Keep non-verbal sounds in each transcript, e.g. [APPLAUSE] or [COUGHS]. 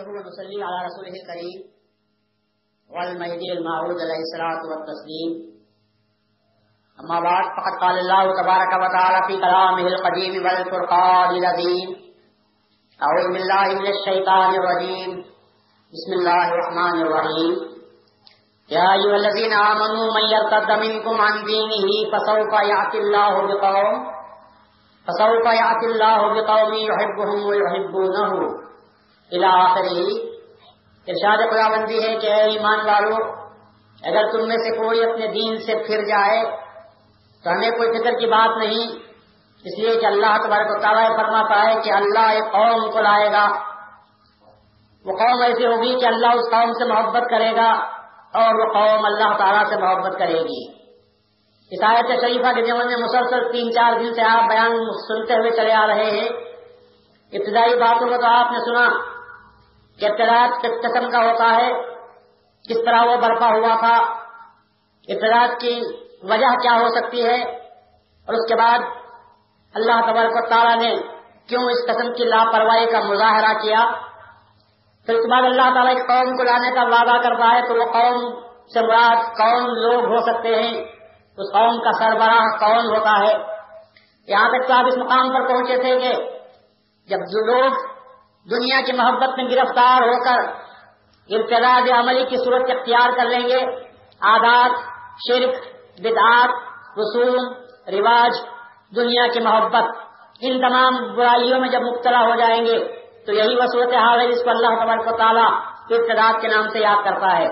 ونصلي على رسوله الكريم والمهدي المعود عليه الصلاة والتسليم. أما بعد، فقد قال الله تبارك وتعالى في كلامه القديم والفرقان العظيم أعوذ بالله من الشيطان الرجيم. بسم الله الرحمن الرحيم. يا أيها الذين آمنوا، من يرتد منكم عن دينه فسوف يأتي الله بقوم، فسوف يأتي الله بقوم يحبهم ويحبونه. آخری ارشاد خدا بندی ہے کہ اے ایمان والو اگر تم میں سے کوئی اپنے دین سے پھر جائے تو ہمیں کوئی فکر کی بات نہیں، اس لیے کہ اللہ تبارک و تعالیٰ فرماتا ہے کہ اللہ ایک قوم کو لائے گا۔ وہ قوم ایسی ہوگی کہ اللہ اس قوم سے محبت کرے گا اور وہ قوم اللہ تعالیٰ سے محبت کرے گی۔ آیت شریفہ کے جمن میں مسلسل تین چار دن سے آپ بیان سنتے ہوئے چلے آ رہے ہیں۔ ابتدائی باتوں کو تو آپ نے سنا۔ کہ اطلاعات کس قسم کا ہوتا ہے؟ کس طرح وہ برپا ہوا تھا؟ اطلاعات کی وجہ کیا ہو سکتی ہے؟ اور اس کے بعد اللہ تبارک و تعالیٰ نے کیوں اس قسم کی لاپرواہی کا مظاہرہ کیا؟ پھر اس کے بعد اللہ تعالیٰ ایک قوم کو لانے کا وعدہ کرتا ہے تو وہ قوم سے مراد کون لوگ ہو سکتے ہیں؟ اس قوم کا سربراہ کون ہوتا ہے؟ یہاں تک تو آپ اس مقام پر پہنچے تھے کہ جب جو لوگ دنیا کی محبت میں گرفتار ہو کر ابتداد عملی کی صورت اختیار کر لیں گے۔ عادات شرک، بدعات، رسوم، رواج، دنیا کی محبت، ان تمام برائیوں میں جب مبتلا ہو جائیں گے، تو یہی وہ صورت حال ہے جس کو اللہ تبارک و تعالیٰ ابتداد کے نام سے یاد کرتا ہے۔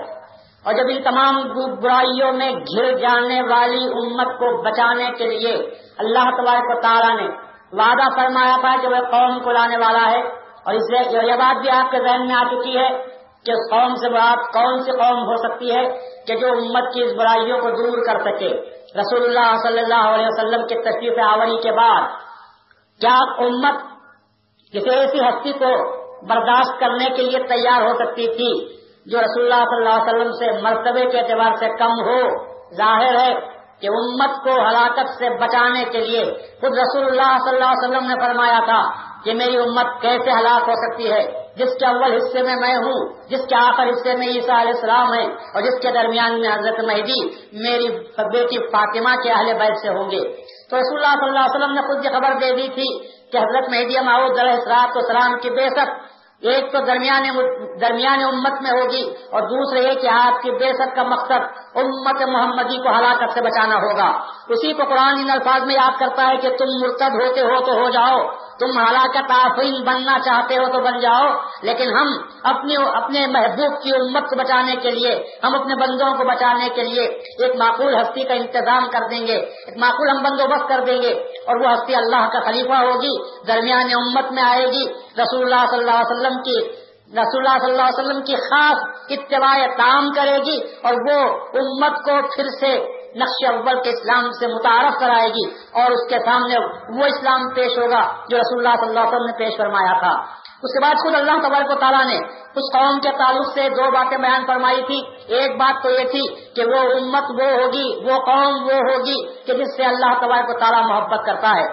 اور جب ان تمام برائیوں میں گھر جانے والی امت کو بچانے کے لیے اللہ تبارک و تعالیٰ نے وعدہ فرمایا تھا کہ وہ قوم کو لانے والا ہے اور اس لیے یہ بات بھی آپ کے ذہن میں آ چکی ہے کہ اس قوم سے بات کون سی قوم ہو سکتی ہے کہ جو امت کی اس برائیوں کو دور کر سکے۔ رسول اللہ صلی اللہ علیہ وسلم کے تشریف آوری کے بعد کیا امت کسی ایسی ہستی کو برداشت کرنے کے لیے تیار ہو سکتی تھی جو رسول اللہ صلی اللہ علیہ وسلم سے مرتبے کے اعتبار سے کم ہو؟ ظاہر ہے کہ امت کو ہلاکت سے بچانے کے لیے خود رسول اللہ صلی اللہ علیہ وسلم نے فرمایا تھا۔ کہ میری امت کیسے ہلاک ہو سکتی ہے؟ جس کے اول حصے میں میں ہوں، جس کے آخر حصے میں عیسیٰ علیہ السلام ہے اور جس کے درمیان میں حضرت مہدی، میری بیٹی فاطمہ کے اہل بیت سے ہوں گے۔ تو رسول اللہ صلی اللہ علیہ وسلم نے خود یہ خبر دے دی تھی کہ حضرت مہدی معود علیہ السلاط السلام کی بے شک ایک تو درمیان درمیان امت میں ہوگی، اور دوسرے یہ کہ آپ کی بے کا مقصد امت محمدی کو ہلاکت سے بچانا ہوگا۔ اسی کو قرآن ان الفاظ میں یاد کرتا ہے کہ تم مرتد ہوتے ہو تو ہو جاؤ۔ تم ہلاکت آفرین بننا چاہتے ہو تو بن جاؤ۔ لیکن ہم اپنے اپنے محبوب کی امت کو بچانے کے لیے، ہم اپنے بندوں کو بچانے کے لیے ایک معقول ہستی کا انتظام کر دیں گے۔ ایک معقول ہم بندوبست کر دیں گے۔ اور وہ ہستی اللہ کا خلیفہ ہوگی۔ درمیان امت میں آئے گی۔ رسول اللہ صلی اللہ علیہ وسلم کی رسول اللہ صلی اللہ علیہ وسلم کی خاص اتباع تام کرے گی اور وہ امت کو پھر سے نقش اول کے اسلام سے متعارف کرائے گی اور اس کے سامنے وہ اسلام پیش ہوگا جو رسول اللہ صلی اللہ علیہ وسلم نے پیش فرمایا تھا۔ اس کے بعد خود اللہ تبارک و تعالیٰ نے اس قوم کے تعلق سے دو باتیں بیان فرمائی تھی۔ ایک بات تو یہ تھی کہ وہ امت وہ ہوگی، وہ قوم وہ ہوگی کہ جس سے اللہ تبارک و تعالیٰ محبت کرتا ہے۔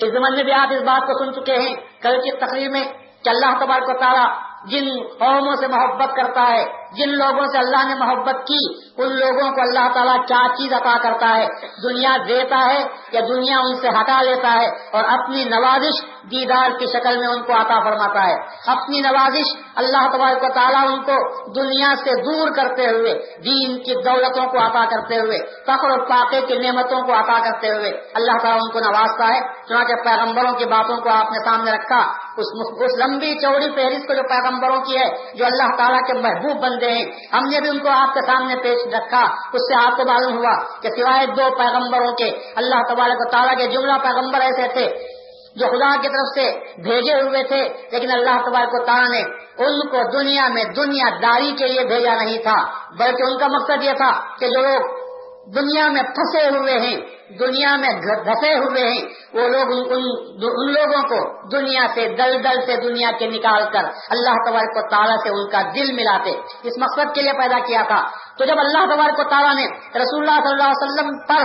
اس زمن میں بھی آپ اس بات کو سن چکے ہیں۔ کل کی تقریر میں کہ اللہ تبارک و تعالیٰ جن قوموں سے محبت کرتا ہے جن لوگوں سے اللہ نے محبت کی ان لوگوں کو اللہ تعالیٰ کیا چیز عطا کرتا ہے؟ دنیا دیتا ہے یا دنیا ان سے ہٹا لیتا ہے؟ اور اپنی نوازش دیدار کی شکل میں ان کو عطا فرماتا ہے۔ اپنی نوازش اللہ تبارک و تعالیٰ ان کو دنیا سے دور کرتے ہوئے دین کی دولتوں کو عطا کرتے ہوئے فخر و پاکے کی نعمتوں کو عطا کرتے ہوئے اللہ تعالیٰ ان کو نوازتا ہے۔ چنانچہ پیغمبروں کی باتوں کو آپ نے سامنے رکھا اس, اس لمبی چوڑی فہرست کو جو پیغمبروں کی ہے جو اللہ تعالیٰ کے محبوب بندے ہیں۔ ہم نے بھی ان کو آپ کے سامنے پیش رکھا۔ اس سے آپ کو معلوم ہوا کہ سوائے دو پیغمبروں کے اللہ تبارک و تعالیٰ کے جملہ پیغمبر ایسے تھے جو خدا کی طرف سے بھیجے ہوئے تھے، لیکن اللہ تبارک و تعالیٰ نے ان کو دنیا میں دنیا داری کے لیے بھیجا نہیں تھا، بلکہ ان کا مقصد یہ تھا کہ جو لوگ دنیا میں پھنسے ہوئے ہیں دنیا میں دھسے ہوئے ہیں وہ لوگ ان, ان لوگوں کو دنیا سے دل دل سے دنیا کے نکال کر اللہ تبارک کو تعالیٰ سے ان کا دل ملاتے۔ اس مقصد کے لیے پیدا کیا تھا۔ تو جب اللہ تبارک کو تعالیٰ نے رسول اللہ صلی اللہ علیہ وسلم پر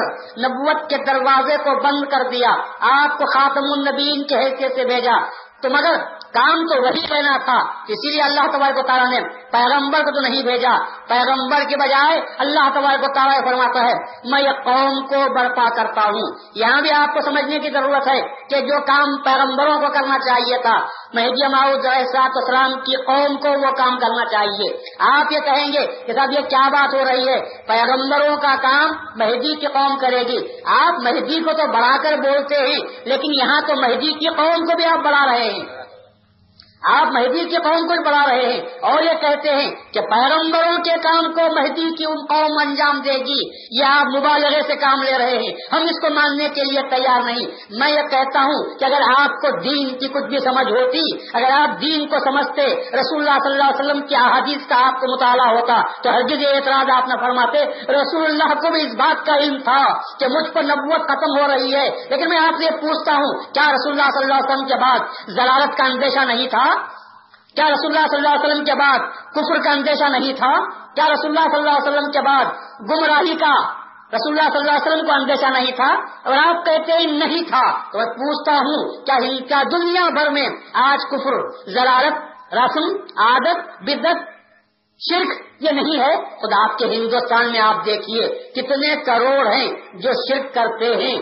نبوت کے دروازے کو بند کر دیا آپ کو خاتم النبین کے حیثیت سے بھیجا تو مگر کام تو وہی لینا تھا، اسی لیے اللہ تبارک و تعالیٰ نے پیغمبر کو تو نہیں بھیجا۔ پیغمبر کے بجائے اللہ تبارک و تعالیٰ فرماتا ہے، میں یہ قوم کو برپا کرتا ہوں۔ یہاں بھی آپ کو سمجھنے کی ضرورت ہے کہ جو کام پیغمبروں کو کرنا چاہیے تھا، مہدی ماؤد اسلام کی قوم کو وہ کام کرنا چاہیے۔ آپ یہ کہیں گے کہ صاحب یہ کیا بات ہو رہی ہے؟ پیغمبروں کا کام مہدی کی قوم کرے گی۔ آپ مہدی کو تو بڑھا کر بولتے ہیں، لیکن یہاں تو مہدی کی قوم کو بھی آپ بڑھا رہے ہیں۔ آپ مہدی کے قوم کو بڑھا رہے ہیں اور یہ کہتے ہیں کہ پیغمبروں کے کام کو مہدی کی قوم انجام دے گی۔ یہ آپ مبالغے سے کام لے رہے ہیں۔ ہم اس کو ماننے کے لیے تیار نہیں۔ میں یہ کہتا ہوں کہ اگر آپ کو دین کی کچھ بھی سمجھ ہوتی، اگر آپ دین کو سمجھتے رسول اللہ صلی اللہ علیہ وسلم کی احادیث کا آپ کو مطالعہ ہوتا، تو ہرگز یہ اعتراض آپ نہ فرماتے۔ رسول اللہ کو بھی اس بات کا علم تھا کہ مجھ پر نبوت ختم ہو رہی ہے۔ لیکن میں آپ سے پوچھتا ہوں، کیا رسول اللہ صلی اللہ علیہ وسلم کے بعد ضرارت کا اندیشہ نہیں تھا؟ کیا رسول اللہ صلی اللہ علیہ وسلم کے بعد کفر کا اندیشہ نہیں تھا؟ کیا رسول اللہ صلی اللہ علیہ وسلم کے بعد گمراہی کا رسول اللہ صلی اللہ علیہ وسلم کو اندیشہ نہیں تھا؟ اور آپ کہتے ہیں نہیں تھا، تو میں پوچھتا ہوں، کیا کیا دنیا بھر میں آج کفر ضرارت رسم، عادت بدت شرک یہ نہیں ہے؟ خود آپ کے ہندوستان میں آپ دیکھیے، کتنے کروڑ ہیں جو شرک کرتے ہیں۔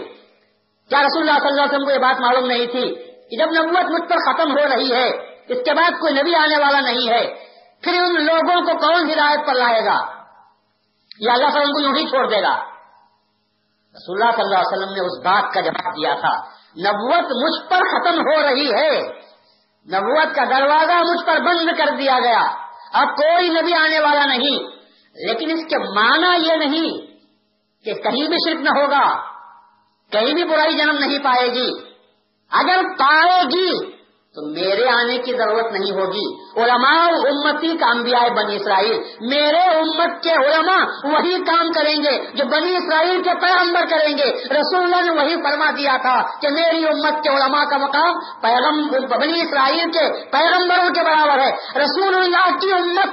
کیا رسول اللہ صلی اللہ علیہ وسلم کو یہ بات معلوم نہیں تھی کہ جب نبوت مجھ پر ختم ہو رہی ہے اس کے بعد کوئی نبی آنے والا نہیں ہے، پھر ان لوگوں کو کون ہدایت پر لائے گا؟ یا اللہ تعالیٰ ان کو یوں ہی چھوڑ دے گا؟ رسول اللہ صلی اللہ علیہ وسلم نے اس بات کا جواب دیا تھا، نبوت مجھ پر ختم ہو رہی ہے۔ نبوت کا دروازہ مجھ پر بند کر دیا گیا۔ اب کوئی نبی آنے والا نہیں۔ لیکن اس کے معنی یہ نہیں کہ کہیں بھی شرک نہ ہوگا، کہیں بھی برائی جنم نہیں پائے گی۔ اگر پائے گی تو میرے آنے کی ضرورت نہیں ہوگی۔ علماء امتی کا انبیاء بنی اسرائیل، میرے امت کے علماء وہی کام کریں گے جو بنی اسرائیل کے پیغمبر کریں گے۔ رسول اللہ نے وہی فرما دیا تھا کہ میری امت کے علماء کا مقام پیغمبر بنی اسرائیل کے پیغمبروں کے برابر ہے۔ رسول اللہ کی امت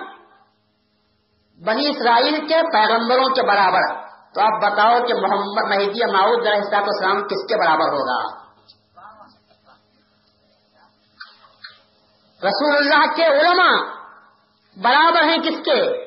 بنی اسرائیل کے پیغمبروں کے برابر تو آپ بتاؤ کہ محمد مہدی ماؤد اسلام کس کے برابر ہوگا؟ رسول اللہ کے علماء برابر ہیں کس کے؟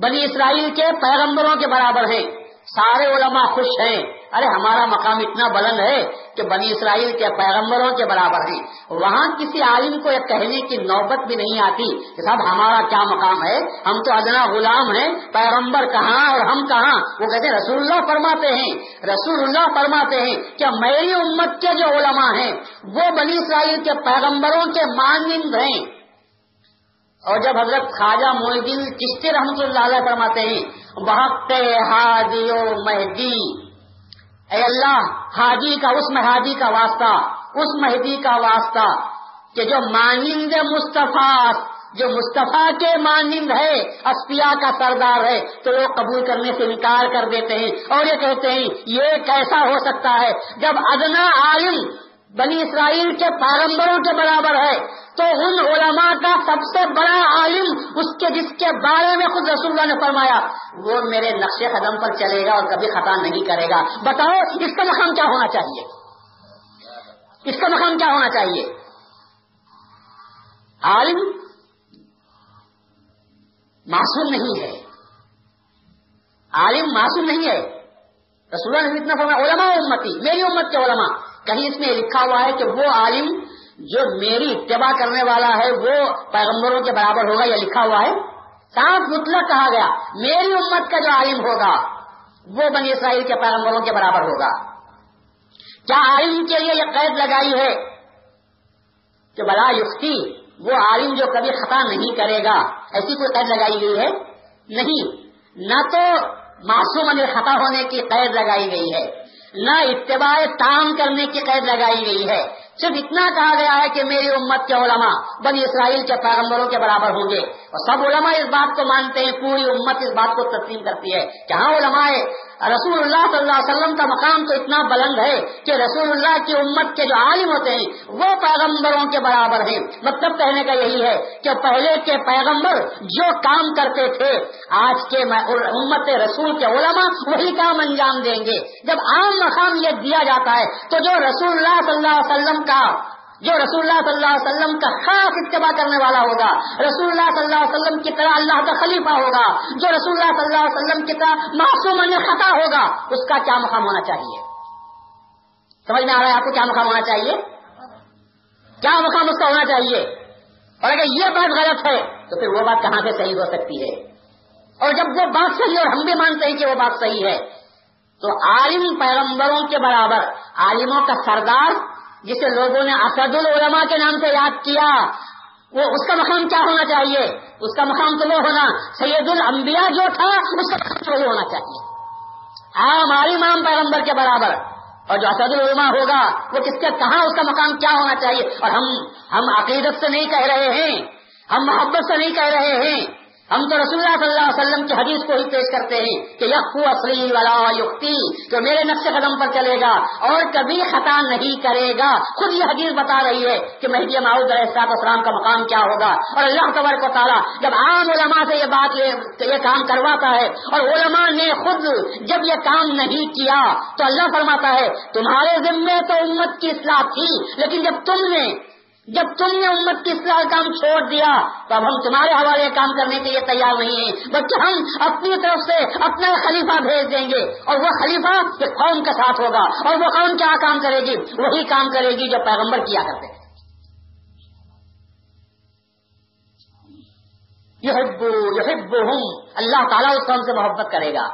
بنی اسرائیل کے پیغمبروں کے برابر ہیں۔ سارے علماء خوش ہیں۔ ارے ہمارا مقام اتنا بلند ہے کہ بنی اسرائیل کے پیغمبروں کے برابر ہیں وہاں کسی عالم کو یہ کہنے کی نوبت بھی نہیں آتی کہ صاحب ہمارا کیا مقام ہے؟ ہم تو ادنا غلام ہیں، پیغمبر کہاں اور ہم کہاں؟ وہ کہتے ہیں رسول اللہ فرماتے ہیں۔ رسول اللہ فرماتے ہیں کہ میری امت کے جو علماء ہیں، وہ بنی اسرائیل کے پیغمبروں کے مانند ہیں۔ اور جب حضرت خواجہ محدین چشتی رحمت اللہ علیہ فرماتے ہیں بحق ہادی و مہدی۔ اے اللہ، حاجی کا، اس مہادی کا واسطہ، اس مہدی کا واسطہ کہ جو مانند مصطفیٰ جو مصطفیٰ کے مانند ہے اسپیا کا سردار ہے، تو وہ قبول کرنے سے انکار کر دیتے ہیں اور یہ کہتے ہیں، یہ کیسا ہو سکتا ہے؟ جب ادنا عالم بنی اسرائیل کے پیغمبروں کے برابر ہے۔ تو ان علماء کا سب سے بڑا عالم اس کے جس کے بارے میں خود رسول اللہ نے فرمایا، وہ میرے نقش قدم پر چلے گا اور کبھی خطا نہیں کرے گا۔ بتاؤ، اس کا مقام کیا ہونا چاہیے؟ اس کا مقام کیا ہونا چاہیے؟ عالم معصوم نہیں ہے۔ عالم معصوم نہیں ہے۔ رسول اللہ نے اتنا فرمایا، علماء امتی، میری امت کے علماء۔ کہیں اس میں لکھا ہوا ہے کہ وہ عالم جو میری اتباع کرنے والا ہے، وہ پیغمبروں کے برابر ہوگا یا لکھا ہوا ہے۔ صاف مطلق کہا گیا، میری امت کا جو عالم ہوگا، وہ بنی اسرائیل کے پیغمبروں کے برابر ہوگا۔ کیا عالم کے لیے یہ قید لگائی ہے کہ بلا یفتی، وہ عالم جو کبھی خطا نہیں کرے گا، ایسی کوئی قید لگائی گئی ہے؟ نہیں، نہ تو معصوم خطا ہونے کی قید لگائی گئی ہے۔ نہ اتباع تام کرنے کی قید لگائی گئی ہے۔ صرف اتنا کہا گیا ہے کہ میری امت کے علماء بنی اسرائیل کے پیغمبروں کے برابر ہوں گے۔ اور سب علماء اس بات کو مانتے ہیں، پوری امت اس بات کو تسلیم کرتی ہے کہ ہاں علماء رسول اللہ صلی اللہ علیہ وسلم کا مقام تو اتنا بلند ہے کہ رسول اللہ کی امت کے جو عالم ہوتے ہیں، وہ پیغمبروں کے برابر ہیں۔ مطلب کہنے کا یہی ہے کہ پہلے کے پیغمبر جو کام کرتے تھے، آج کے امت رسول کے علماء وہی کام انجام دیں گے۔ جب عام مقام یہ دیا جاتا ہے، تو جو رسول اللہ صلی اللہ علیہ وسلم کا جو رسول اللہ صلی اللہ علیہ وسلم کا خاص اتباع کرنے والا ہوگا، رسول اللہ صلی اللہ علیہ وسلم کی طرح اللہ کا خلیفہ ہوگا، جو رسول اللہ صلی اللہ علیہ وسلم کی طرح معصوم خطا ہوگا، اس کا کیا مقام ہونا چاہیے؟ سمجھ میں آ رہا ہے آپ کو کیا مقام ہونا چاہیے؟ کیا مقام اس کا ہونا چاہیے؟ اور اگر یہ بات غلط ہے، تو پھر وہ بات کہاں سے صحیح ہو سکتی ہے؟ اور جب وہ بات صحیح اور ہم بھی مانتے ہیں کہ وہ بات صحیح ہے، تو عالم پیغمبروں کے برابر، عالموں کا سردار جسے لوگوں نے اسد العلماء کے نام سے یاد کیا، وہ اس کا مقام کیا ہونا چاہیے؟ اس کا مقام تو وہ ہونا، سید الانبیاء جو تھا، اس کا مقام وہی ہونا چاہیے۔ عام عالم عام پیغمبر کے برابر۔ اور جو اسد العلماء ہوگا، وہ کس کے، کہاں اس کا مقام کیا ہونا چاہیے؟ اور ہم ہم عقیدت سے نہیں کہہ رہے ہیں، ہم محبت سے نہیں کہہ رہے ہیں۔ ہم تو رسول اللہ صلی اللہ علیہ وسلم کی حدیث کو ہی پیش کرتے ہیں کہ یقو اصلی والا یقتی کہ میرے نقش قدم پر چلے گا اور کبھی خطا نہیں کرے گا۔ خود یہ حدیث بتا رہی ہے کہ مہدی معود علیہ السلاط اسلام کا مقام کیا ہوگا۔ اور اللہ تبر کو تعالیٰ جب عام علماء سے یہ بات یہ کام کرواتا ہے اور علماء نے خود جب یہ کام نہیں کیا تو اللہ فرماتا ہے، تمہارے ذمے تو امت کی اصلاح تھی، لیکن جب تم نے جب تم نے امت کی اصلاح کام چھوڑ دیا، تو اب ہم تمہارے حوالے کام کرنے کے لیے تیار نہیں ہیں، بلکہ ہم اپنی طرف سے اپنا خلیفہ بھیج دیں گے۔ اور وہ خلیفہ قوم کے ساتھ ہوگا، اور وہ قوم کیا کام کرے گی؟ وہی کام کرے گی جو پیغمبر کیا کرتے یہ ہوں اللہ تعالیٰ اس قوم سے محبت کرے گا۔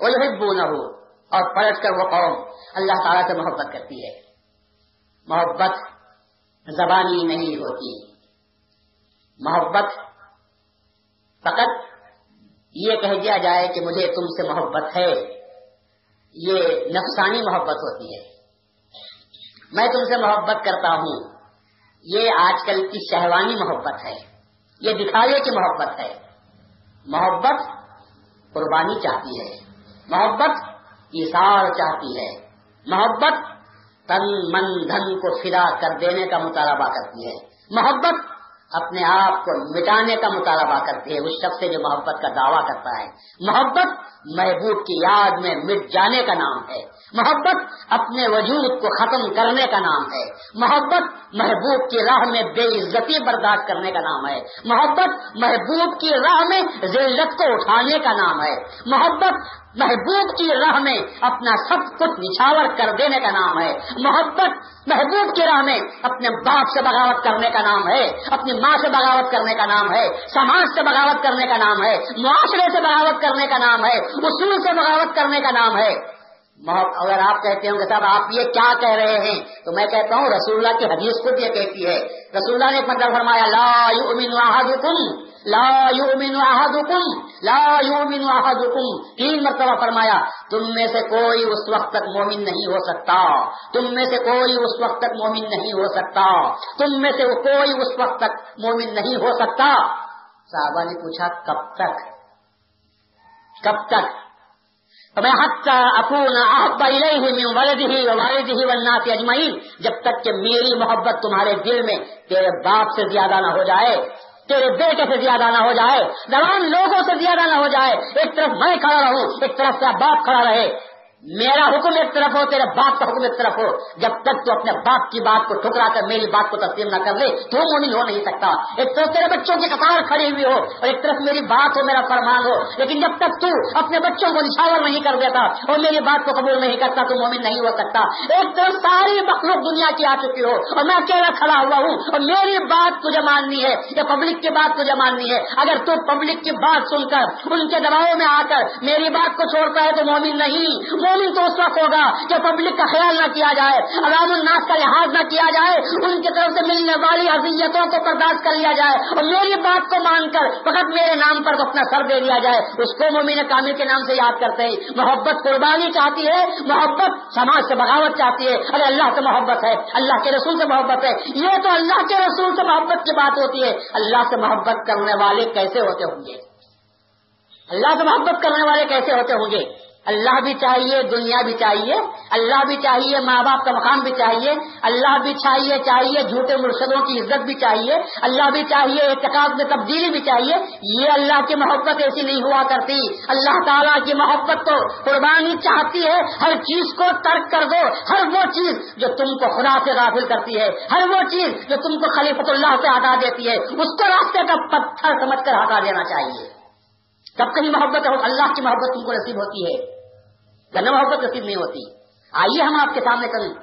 وہ یہ نہ ہو اور پلٹ کر وہ قوم اللہ تعالیٰ سے محبت کرتی ہے۔ محبت زبانی نہیں ہوتی۔ محبت فقط یہ کہہ دیا جائے کہ مجھے تم سے محبت ہے۔ یہ نفسانی محبت ہوتی ہے۔ میں تم سے محبت کرتا ہوں۔ یہ آج کل کی شہوانی محبت ہے۔ یہ دکھاوے کی محبت ہے۔ محبت قربانی چاہتی ہے۔ محبت اشار چاہتی ہے۔ محبت تن من دھن کو فدا کر دینے کا مطالبہ کرتی ہے۔ محبت اپنے آپ کو مٹانے کا مطالبہ کرتی ہے، اس شخص سے جو محبت کا دعویٰ کرتا ہے۔ محبت محبوب کی یاد میں مٹ جانے کا نام ہے۔ محبت اپنے وجود کو ختم کرنے کا نام ہے۔ محبت محبوب کی راہ میں بے عزتی برداشت کرنے کا نام ہے۔ محبت محبوب کی راہ میں ذلت کو اٹھانے کا نام ہے۔ محبت محبوب کی راہ میں اپنا سب کچھ نچھاور کر دینے کا نام ہے۔ محبت محبوب کی راہ میں اپنے باپ سے بغاوت کرنے کا نام ہے۔ اپنی ماں سے بغاوت کرنے کا نام ہے۔ سماج سے بغاوت کرنے کا نام ہے۔ معاشرے سے بغاوت کرنے کا نام ہے۔ اصول سے بغاوت کرنے کا نام ہے۔ اگر آپ کہتے ہوں کہ صاحب آپ یہ کیا کہہ رہے ہیں، تو میں کہتا ہوں رسول اللہ کی حدیث خود یہ کہتی ہے۔ رسول اللہ نے مطلب فرمایا، لا یؤمن احدکم، لا یؤمن احدکم، لا یؤمن احدکم۔ تین مرتبہ فرمایا، تم میں سے کوئی اس وقت تک مومن نہیں ہو سکتا۔ تم میں سے کوئی اس وقت تک مومن نہیں ہو سکتا۔ تم میں سے کوئی اس وقت تک مومن نہیں ہو سکتا۔ صحابہ نے پوچھا، کب تک؟ کب تک میں اجمعین جب تک کہ میری محبت تمہارے دل میں تیرے باپ سے زیادہ نہ ہو جائے، تیرے بیٹے سے زیادہ نہ ہو جائے، زبان لوگوں سے زیادہ نہ ہو جائے، ایک طرف میں کھڑا رہوں، ایک طرف سے باپ کھڑا رہے میرا حکم ایک طرف ہو، تیرے باپ کا حکم ایک طرف ہو۔ جب تک تو اپنے باپ کی بات کو ٹھکرا کر، میری بات کو تسلیم نہ کر لے، تو مومن ہو نہیں سکتا۔ ایک طرف تیرے بچوں کی قطار کھڑی ہوئی ہو اور ایک طرف میری بات ہو، میرا فرمان ہو۔ لیکن جب تک تو اپنے بچوں کو نشاور نہیں کر دیتا اور میری بات کو قبول نہیں کرتا، تو مومن نہیں ہو سکتا۔ ایک طرف ساری مخلوق دنیا کی آ چکی ہو اور میں اکیلا کھڑا ہوا ہوں اور میری بات تجھے ماننی ہے، یا پبلک کی بات تجھے ماننی ہے۔ اگر تو پبلک کی بات سن کر، ان کے دباؤ میں آ کر میری بات کو چھوڑتا ہے تو مومن نہیں۔ مومن تو اس وقت ہوگا کہ پبلک کا خیال نہ کیا جائے، عوام الناس کا لحاظ نہ کیا جائے، ان کی طرف سے ملنے والی اذیتوں کو برداشت کر لیا جائے اور میری بات کو مان کر فقط میرے نام پر اپنا سر دے دیا جائے۔ اس کو مومن کامل کے نام سے یاد کرتے ہیں۔ محبت قربانی چاہتی ہے، محبت سماج سے بغاوت چاہتی ہے۔ ارے اللہ سے محبت ہے، اللہ کے رسول سے محبت ہے۔ یہ تو اللہ کے رسول سے محبت کی بات ہوتی ہے۔ اللہ سے محبت کرنے والے کیسے ہوتے ہوں گے؟ اللہ سے محبت کرنے والے کیسے ہوتے ہوں گے؟ اللہ بھی چاہیے، دنیا بھی چاہیے، اللہ بھی چاہیے ماں باپ کا مقام بھی چاہیے، اللہ بھی چاہیے چاہیے، جھوٹے مرشدوں کی عزت بھی چاہیے، اللہ بھی چاہیے، اعتقاد میں تبدیلی بھی چاہیے، یہ اللہ کی محبت ایسی نہیں ہوا کرتی۔ اللہ تعالیٰ کی محبت تو قربانی چاہتی ہے، ہر چیز کو ترک کر دو، ہر وہ چیز جو تم کو خدا سے غافل کرتی ہے، ہر وہ چیز جو تم کو خلیفت اللہ سے ہٹا دیتی ہے، اس کو راستے کا پتھر سمجھ کر ہٹا دینا چاہیے۔ کب کہیں محبت ہو اللہ کی محبت تم کو نصیب ہوتی ہے۔ ورنہ محبت نصیب نہیں ہوتی۔ آئیے ہم آپ کے سامنے کل۔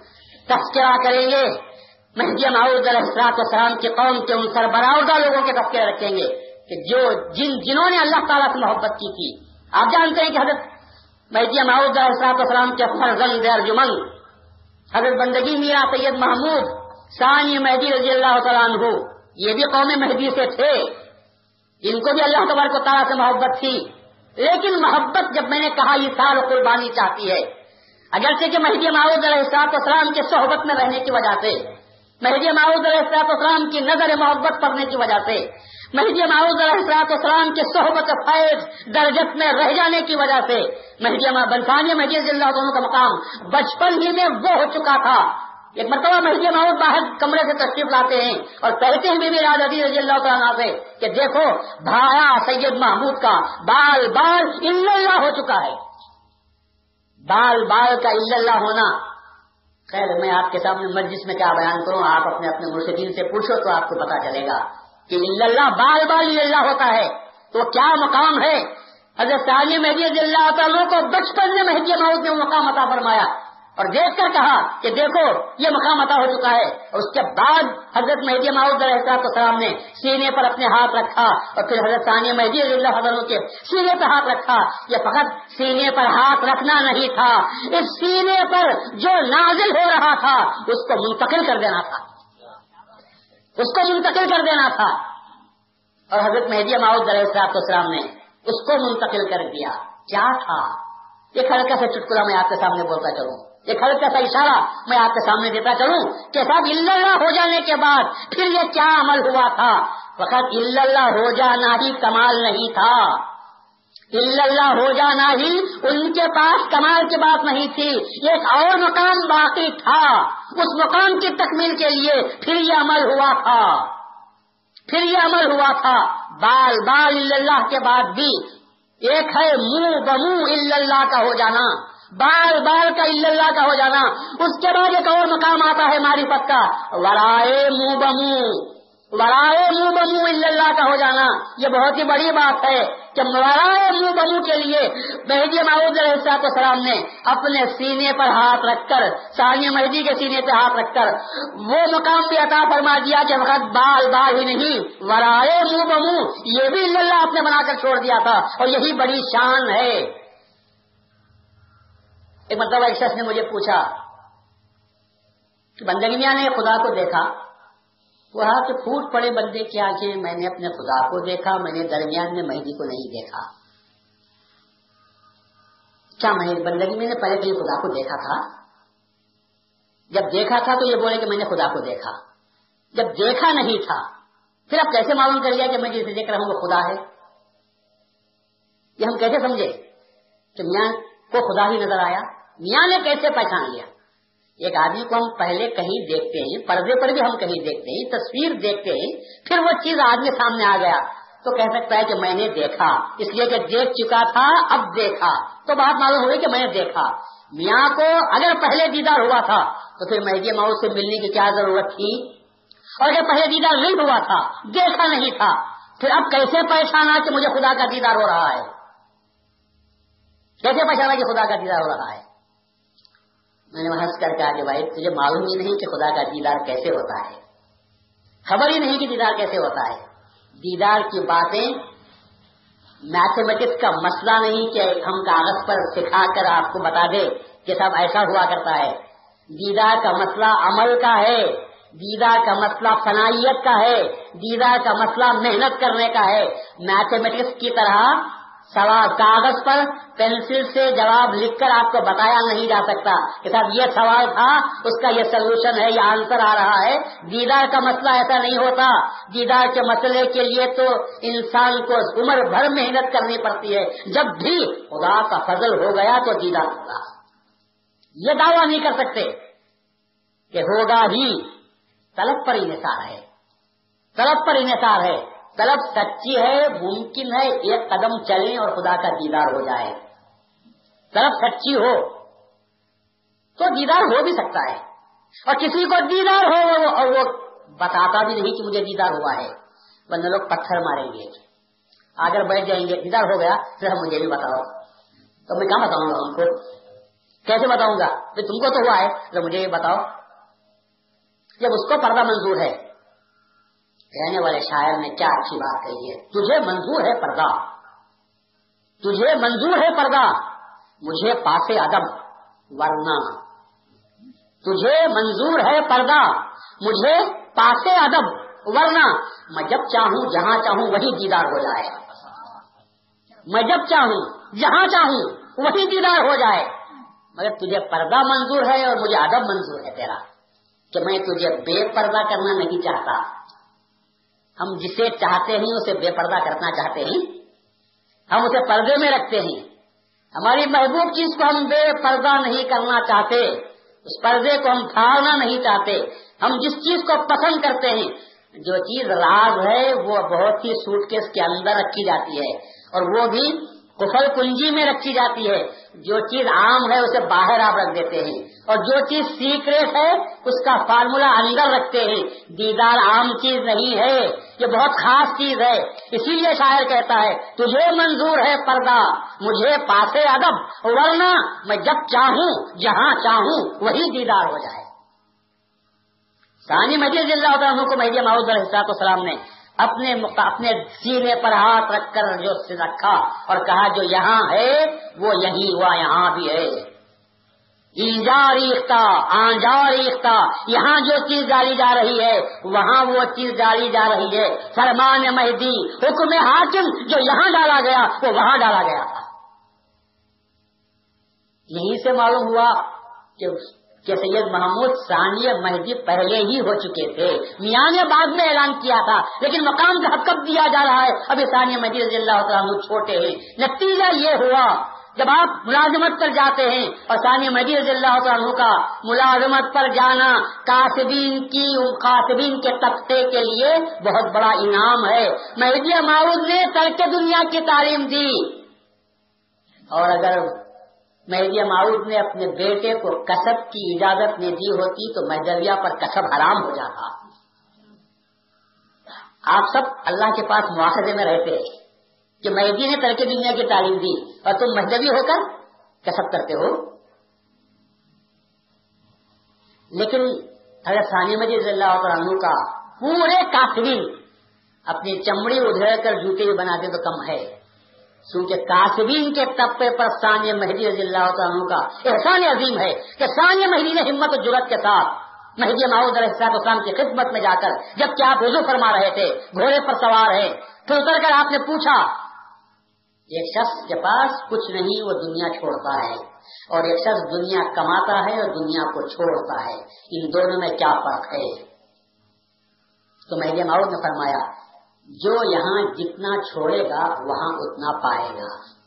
تذکرہ کریں گے۔ مہدی معاؤد علیہ السلام کے قوم کے ان سربراہ لوگوں کے تذکرے رکھیں گے کہ جو جن جنہوں نے اللہ تعالیٰ سے محبت کی تھی۔ آپ جانتے ہیں کہ حضرت مہدی معاؤد علیہ السلام کے فرزند ارجمن حضرت بندگی میرا سید محمود ثانی مہدی رضی اللہ تعالیٰ عنہ، یہ بھی قوم مہدی سے تھے۔ ان کو بھی اللہ تبارک و تعالیٰ سے محبت تھی۔ لیکن محبت جب میں نے کہا، یہ سال قربانی چاہتی ہے۔ اگرچہ کہ مہدی معاوض علیہ السلاط اسلام کے صحبت میں رہنے کی وجہ سے، مہدی معاوض علیہ السلاط اسلام کی نظر محبت پڑنے کی وجہ سے، مہدی معاوض علیہ السلاط اسلام کے صحبت فیض درجت میں رہ جانے کی وجہ سے، مہدی بنسانی مہدی اللہ دونوں کا مقام بچپن ہی میں وہ ہو چکا تھا۔ ایک مرتبہ مہدی محمود باہر کمرے سے تشریف لاتے ہیں اور کہتے ہیں بیوی رضی اللہ تعالیٰ سے کہ دیکھو بھایا سید محمود کا بال بال اللہ ہو چکا ہے۔ بال بال کا اللہ ہونا۔ خیر میں آپ کے سامنے مسجد میں کیا بیان کروں؟ آپ اپنے اپنے مرشدین سے پوچھو تو آپ کو پتا چلے گا کہ اللہ بال بال اللہ ہوتا ہے۔ تو کیا مقام ہے؟ حضرت مہدی اللہ تعالیٰ کو بچپن میں مہدی محمود نے مقام عطا فرمایا۔ اور دیکھ کر کہا کہ دیکھو، یہ مقام عطا ہو چکا ہے۔ اور اس کے بعد حضرت مہدی ماؤد السلام نے سینے پر اپنے ہاتھ رکھا اور پھر حضرت ثانیہ مہدی اللہ کے سینے پر ہاتھ رکھا۔ یہ فقط سینے پر ہاتھ رکھنا نہیں تھا۔ اس سینے پر جو نازل ہو رہا تھا، اس کو منتقل کر دینا تھا۔ اس کو منتقل کر دینا تھا۔ اور حضرت مہدی ماؤد السلام نے اس کو منتقل کر دیا۔ کیا تھا؟ یہ ہلکا سے چٹکلا میں آپ کے سامنے بولتا چلوں۔ ایک ہلکا سا اشارہ میں آپ کے سامنے دیتا چلوں کہ سب اللہ ہو جانے کے بعد پھر یہ کیا عمل ہوا تھا؟ وقت اللہ ہو جانا ہی کمال نہیں تھا۔ اللہ ہو جانا ہی ان کے پاس کمال کی بات نہیں تھی۔ ایک اور مقام باقی تھا۔ اس مقام کی تکمیل کے لیے پھر یہ عمل ہوا تھا۔ پھر یہ عمل ہوا تھا۔ بال بال اللہ کے بعد بھی۔ ایک ہے منہ بمو اللہ کا ہو جانا۔ بال بال کا اللہ کا ہو جانا۔ اس کے بعد ایک اور مقام آتا ہے معرفت کا۔ ورائے منہ بمو۔ ورائے منہ بمو اللہ کا ہو جانا۔ یہ بہت ہی بڑی بات ہے کہ ورائے منہ بمو کے لیے مہدی محدود علیہ السلام نے اپنے سینے پر ہاتھ رکھ کر سانی مہدی کے سینے پہ ہاتھ رکھ کر وہ مقام بھی عطا فرما دیا کہ وقت بال بال ہی نہیں۔ ورائے منہ بمو۔ یہ بھی اللہ آپ نے بنا کر چھوڑ دیا تھا۔ اور یہی بڑی شان ہے۔ ایک مطلب ایک شخص نے مجھے پوچھا کہ بندگی میاں نے خدا کو دیکھا؟ وہ کہ پھوٹ پڑے بندے کی آنکھیں میں نے اپنے خدا کو دیکھا، میں نے درمیان میں مہدی کو نہیں دیکھا۔ کیا میں بندگی میں نے پہلے کہیں خدا کو دیکھا تھا؟ جب دیکھا تھا تو یہ بولے کہ میں نے خدا کو دیکھا۔ جب دیکھا نہیں تھا، پھر اب کیسے معلوم کر لیا کہ میں جسے دیکھ رہا ہوں وہ خدا ہے؟ یہ ہم کیسے سمجھے کہ میاں کو خدا ہی نظر آیا؟ میاں نے کیسے پہچان لیا؟ ایک آدمی کو ہم پہلے کہیں دیکھتے ہیں، پردے پر بھی ہم کہیں دیکھتے ہیں، تصویر دیکھتے ہیں، پھر وہ چیز آدمی سامنے آ گیا۔ تو کہہ سکتا ہے کہ میں نے دیکھا، اس لیے کہ دیکھ چکا تھا، اب دیکھا۔ تو بات معلوم ہوئی کہ میں نے دیکھا۔ میاں کو اگر پہلے دیدار ہوا تھا، تو پھر مہدی ماؤ سے ملنے کی کیا ضرورت تھی؟ اور اگر پہلے دیدار نہیں ہوا تھا، دیکھا نہیں تھا، پھر اب کیسے پہچانا کہ مجھے خدا کا دیدار ہو رہا ہے؟ کیسے پہچانا کہ خدا کا دیدار ہو رہا ہے؟ میں نے ہنس کر کہا کہ بھائی، تجھے معلوم ہی نہیں کہ خدا کا دیدار کیسے ہوتا ہے۔ خبر ہی نہیں کہ دیدار کیسے ہوتا ہے۔ دیدار کی باتیں میتھمیٹکس کا مسئلہ نہیں کہ ہم کاغذ پر سکھا کر آپ کو بتا دے کہ سب ایسا ہوا کرتا ہے۔ دیدار کا مسئلہ عمل کا ہے۔ دیدار کا مسئلہ صنعت کا ہے۔ دیدار کا مسئلہ محنت کرنے کا ہے۔ میتھمیٹکس کی طرح سوال کاغذ پر پینسل سے جواب لکھ کر آپ کو بتایا نہیں جا سکتا کہ صاحب یہ سوال تھا، اس کا یہ سلوشن ہے، یہ آنسر آ رہا ہے۔ دیدار کا مسئلہ ایسا نہیں ہوتا۔ دیدار کے مسئلے کے لیے تو انسان کو عمر بھر محنت کرنی پڑتی ہے۔ جب بھی خدا کا فضل ہو گیا تو دیدار ہوگا۔ یہ دعویٰ نہیں کر سکتے کہ ہوگا ہی۔ طلب پر انحصار ہے۔ طلب پر انحصار ہے۔ طلب سچی ہے، ممکن ہے ایک قدم چلیں اور خدا کا دیدار ہو جائے۔ طلب سچی ہو، تو دیدار ہو بھی سکتا ہے۔ اور کسی کو دیدار ہو، اور وہ بتاتا بھی نہیں کہ مجھے دیدار ہوا ہے۔ ورنہ لوگ پتھر ماریں گے۔ اگر بیٹھ جائیں گے، دیدار ہو گیا، پھر مجھے بھی بتاؤ۔ تو میں کیا بتاؤں گا ان کو؟ کیسے بتاؤں گا؟ تم کو تو ہوا ہے مجھے بھی بتاؤ۔ جب اس کو پردہ منظور ہے کہنے والے شاعر نے کیا اچھی بات کہی ہے؟ تجھے منظور ہے پردہ۔ تجھے منظور ہے پردہ۔ مجھے پاسے ادب ورنہ۔ تجھے منظور ہے پردہ۔ مجھے پاسے ادب ورنہ۔ میں جب چاہوں، جہاں چاہوں، وہی دیدار ہو جائے۔ میں جب چاہوں، جہاں چاہوں، وہی دیدار ہو جائے۔ مگر تجھے پردہ منظور ہے اور مجھے ادب منظور ہے تیرا۔ کہ میں تجھے بے پردہ کرنا نہیں چاہتا۔ ہم جسے چاہتے ہیں اسے بے پردہ کرنا چاہتے ہیں۔ ہم اسے پردے میں رکھتے ہیں۔ ہماری محبوب چیز کو ہم بے پردہ نہیں کرنا چاہتے۔ اس پردے کو ہم پھاڑنا نہیں چاہتے۔ ہم جس چیز کو پسند کرتے ہیں، جو چیز راز ہے، وہ بہت ہی سوٹ کیس کے اندر رکھی جاتی ہے۔ اور وہ بھی کفل کنجی میں رکھی جاتی ہے۔ جو چیز عام ہے اسے باہر آپ رکھ دیتے ہیں۔ اور جو چیز سیکریٹ ہے، اس کا فارمولا اندر رکھتے ہیں۔ دیدار عام چیز نہیں ہے، یہ بہت خاص چیز ہے۔ اسی لیے شاعر کہتا ہے، تجھے منظور ہے پردہ، مجھے پاسے ادب، ورنہ میں جب چاہوں، جہاں چاہوں، وہی دیدار ہو جائے۔ ثانی مجید اللہ عنہ کو مہدی محدود الحصاط السلام نے اپنے اپنے سینے پر ہاتھ رکھ کر جو رکھا اور کہا جو یہاں ہے، وہ یہی ہوا، یہاں بھی ہے۔ ریختہ آنجا ریختہ یہاں جو چیز ڈالی جا رہی ہے، وہاں وہ چیز ڈالی جا رہی ہے۔ فرمان مہدی، حکم حاکم، جو یہاں ڈالا گیا، وہ وہاں ڈالا گیا یہیں سے معلوم ہوا کہ کہ سید محمود ثانیہ مہدی پہلے ہی ہو چکے تھے۔ میاں نے بعد میں اعلان کیا تھا، لیکن مقام کا حق دیا جا رہا ہے؟ ابھی ثانیہ مہدی رضی اللہ عنہ چھوٹے ہیں۔ نتیجہ یہ ہوا، جب آپ ملازمت پر جاتے ہیں اور ثانیہ مہدی رضی اللہ عنہ کا ملازمت پر جانا کاسبین کی کاسبین کے طبقے کے لیے بہت بڑا انعام ہے۔ مہدی معاوض نے ترک دنیا کی تعلیم دی۔ اور اگر مہدیہ معاوض نے اپنے بیٹے کو کسب کی اجازت میں دی ہوتی تو مہدویہ پر کسب حرام ہو جاتا۔ آپ سب اللہ کے پاس مواخذے میں رہتے کہ مہدی نے ترک دنیا کی تعلیم دی اور تم مہدوی ہو کر کسب کرتے ہو۔ لیکن اگر ثانی مجید اللہ عنہ کا پورے کافرین اپنی چمڑی ادھر کر جوتے بھی بناتے تو کم ہے۔ کیونکہ کاسبین کے طبقے پر ثانیہ مہدی رضی اللہ عنہ کا احسان عظیم ہے کہ ثانیہ مہدی نے ہمت و جرت کے ساتھ مہدی محمود علیہ السلام کی خدمت میں جا کر جبکہ آپ وضو فرما رہے تھے، گھوڑے پر سوار ہے پھر اتر کر آپ نے پوچھا ایک شخص کے پاس کچھ نہیں، وہ دنیا چھوڑتا ہے۔ اور ایک شخص دنیا کماتا ہے اور دنیا کو چھوڑتا ہے۔ ان دونوں میں کیا فرق ہے؟ تو مہدی محمود نے فرمایا جو یہاں جتنا چھوڑے گا وہاں اتنا پائے گا۔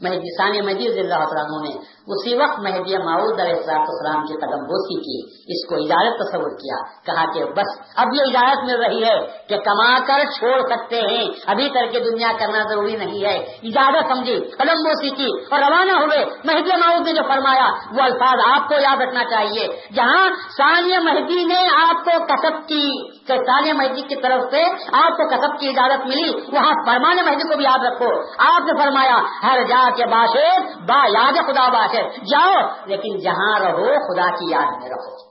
میں کسان مجید اللہ عنہ نے اسی وقت مہدی معود علیہ السلام کی قدم بوسی کی، اس کو اجازت تصور کیا، کہا کہ بس اب یہ اجازت مل رہی ہے کہ کما کر چھوڑ سکتے ہیں، ابھی کر کے دنیا کرنا ضروری نہیں ہے۔ اجازت سمجھی قدم بوسی کی اور روانہ ہوئے۔ مہدی معود نے جو فرمایا، وہ الفاظ آپ کو یاد رکھنا چاہیے۔ جہاں ثانیہ مہدی نے آپ کو کسب کی ثانیہ مہدی کی طرف سے آپ کو کسب کی اجازت ملی، وہاں فرمان مہدی کو بھی یاد رکھو۔ آپ نے فرمایا، ہر جا کے باشد، با یاد خدا باشد جاؤ، لیکن جہاں رہو، خدا کی یاد میں رہو۔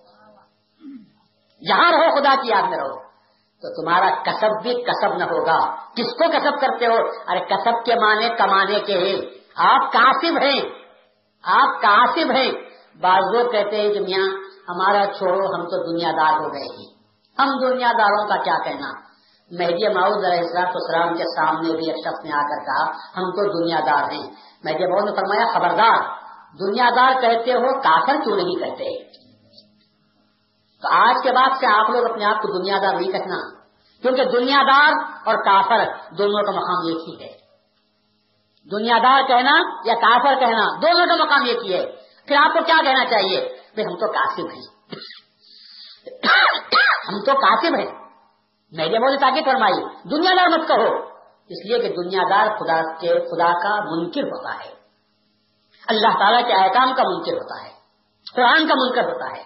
جہاں رہو، خدا کی یاد میں رہو۔ تو تمہارا کسب بھی کسب نہ ہوگا۔ کس کو کسب کرتے ہو؟ ارے، کسب کے معنی کمانے کے ہیں۔ آپ کاسب ہیں۔ آپ کاسب ہیں۔ بعض لوگ کہتے ہیں کہ میاں، ہمارا چھوڑو، ہم تو دنیا دار ہو گئے ہیں۔ ہم دنیا داروں کا کیا کہنا؟ مہدی معاؤد علیہ السلام کے سامنے بھی ایک شخص نے آ کر کہا، ہم تو دنیا دار ہیں۔ مہدی معاؤد نے فرمایا، خبردار۔ دنیا دار کہتے ہو، کافر کیوں نہیں کہتے؟ تو آج کے بعد سے آپ لوگ اپنے آپ کو دنیا دار نہیں کہنا، کیونکہ دنیا دار اور کافر دونوں کا مقام ایک ہی ہے۔ دنیا دار کہنا یا کافر کہنا، دونوں کا مقام ایک ہی ہے۔ پھر آپ کو کیا کہنا چاہیے؟ ہم تو کاسب ہیں۔ [COUGHS] ہم تو کاسب ہیں۔ میں نے بولے تاکہ فرمائی دنیا دار مت کہو۔ اس لیے کہ دنیا دار خدا کے، خدا کا منکر ہوتا ہے۔ اللہ تعالیٰ کے احکام کا منکر ہوتا ہے، قرآن کا منکر ہوتا ہے۔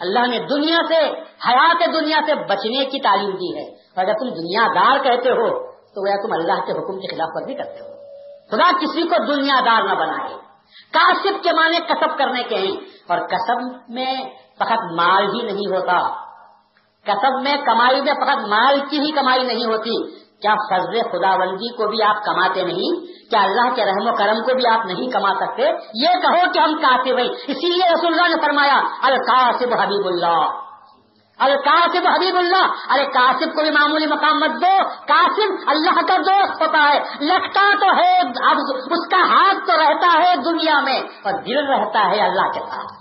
اللہ نے دنیا سے، حیات دنیا سے بچنے کی تعلیم دی ہے۔ اور اگر تم دنیا دار کہتے ہو، تو وہ تم اللہ کے حکم کے خلاف ورزی کرتے ہو۔ خدا کسی کو دنیا دار نہ بنائے۔ کاشب کے معنی کسب کرنے کے ہیں۔ اور کسب میں فقط مال ہی نہیں ہوتا۔ کسب میں کمائی میں فقط مال کی ہی کمائی نہیں ہوتی۔ کیا فضل خدا بندی کو بھی آپ کماتے نہیں؟ کیا اللہ کے رحم و کرم کو بھی آپ نہیں کما سکتے؟ یہ کہو کہ ہم کاسب ہیں۔ اسی لیے رسول اللہ نے فرمایا، القاسب حبیب اللہ۔ القاسب حبیب اللہ۔ ارے کاسب کو بھی معمولی مقام مت دو۔ کاسب اللہ کا دوست ہوتا ہے۔ لگتا تو ہے۔ اب اس کا ہاتھ تو رہتا ہے دنیا میں اور دل رہتا ہے اللہ کے ساتھ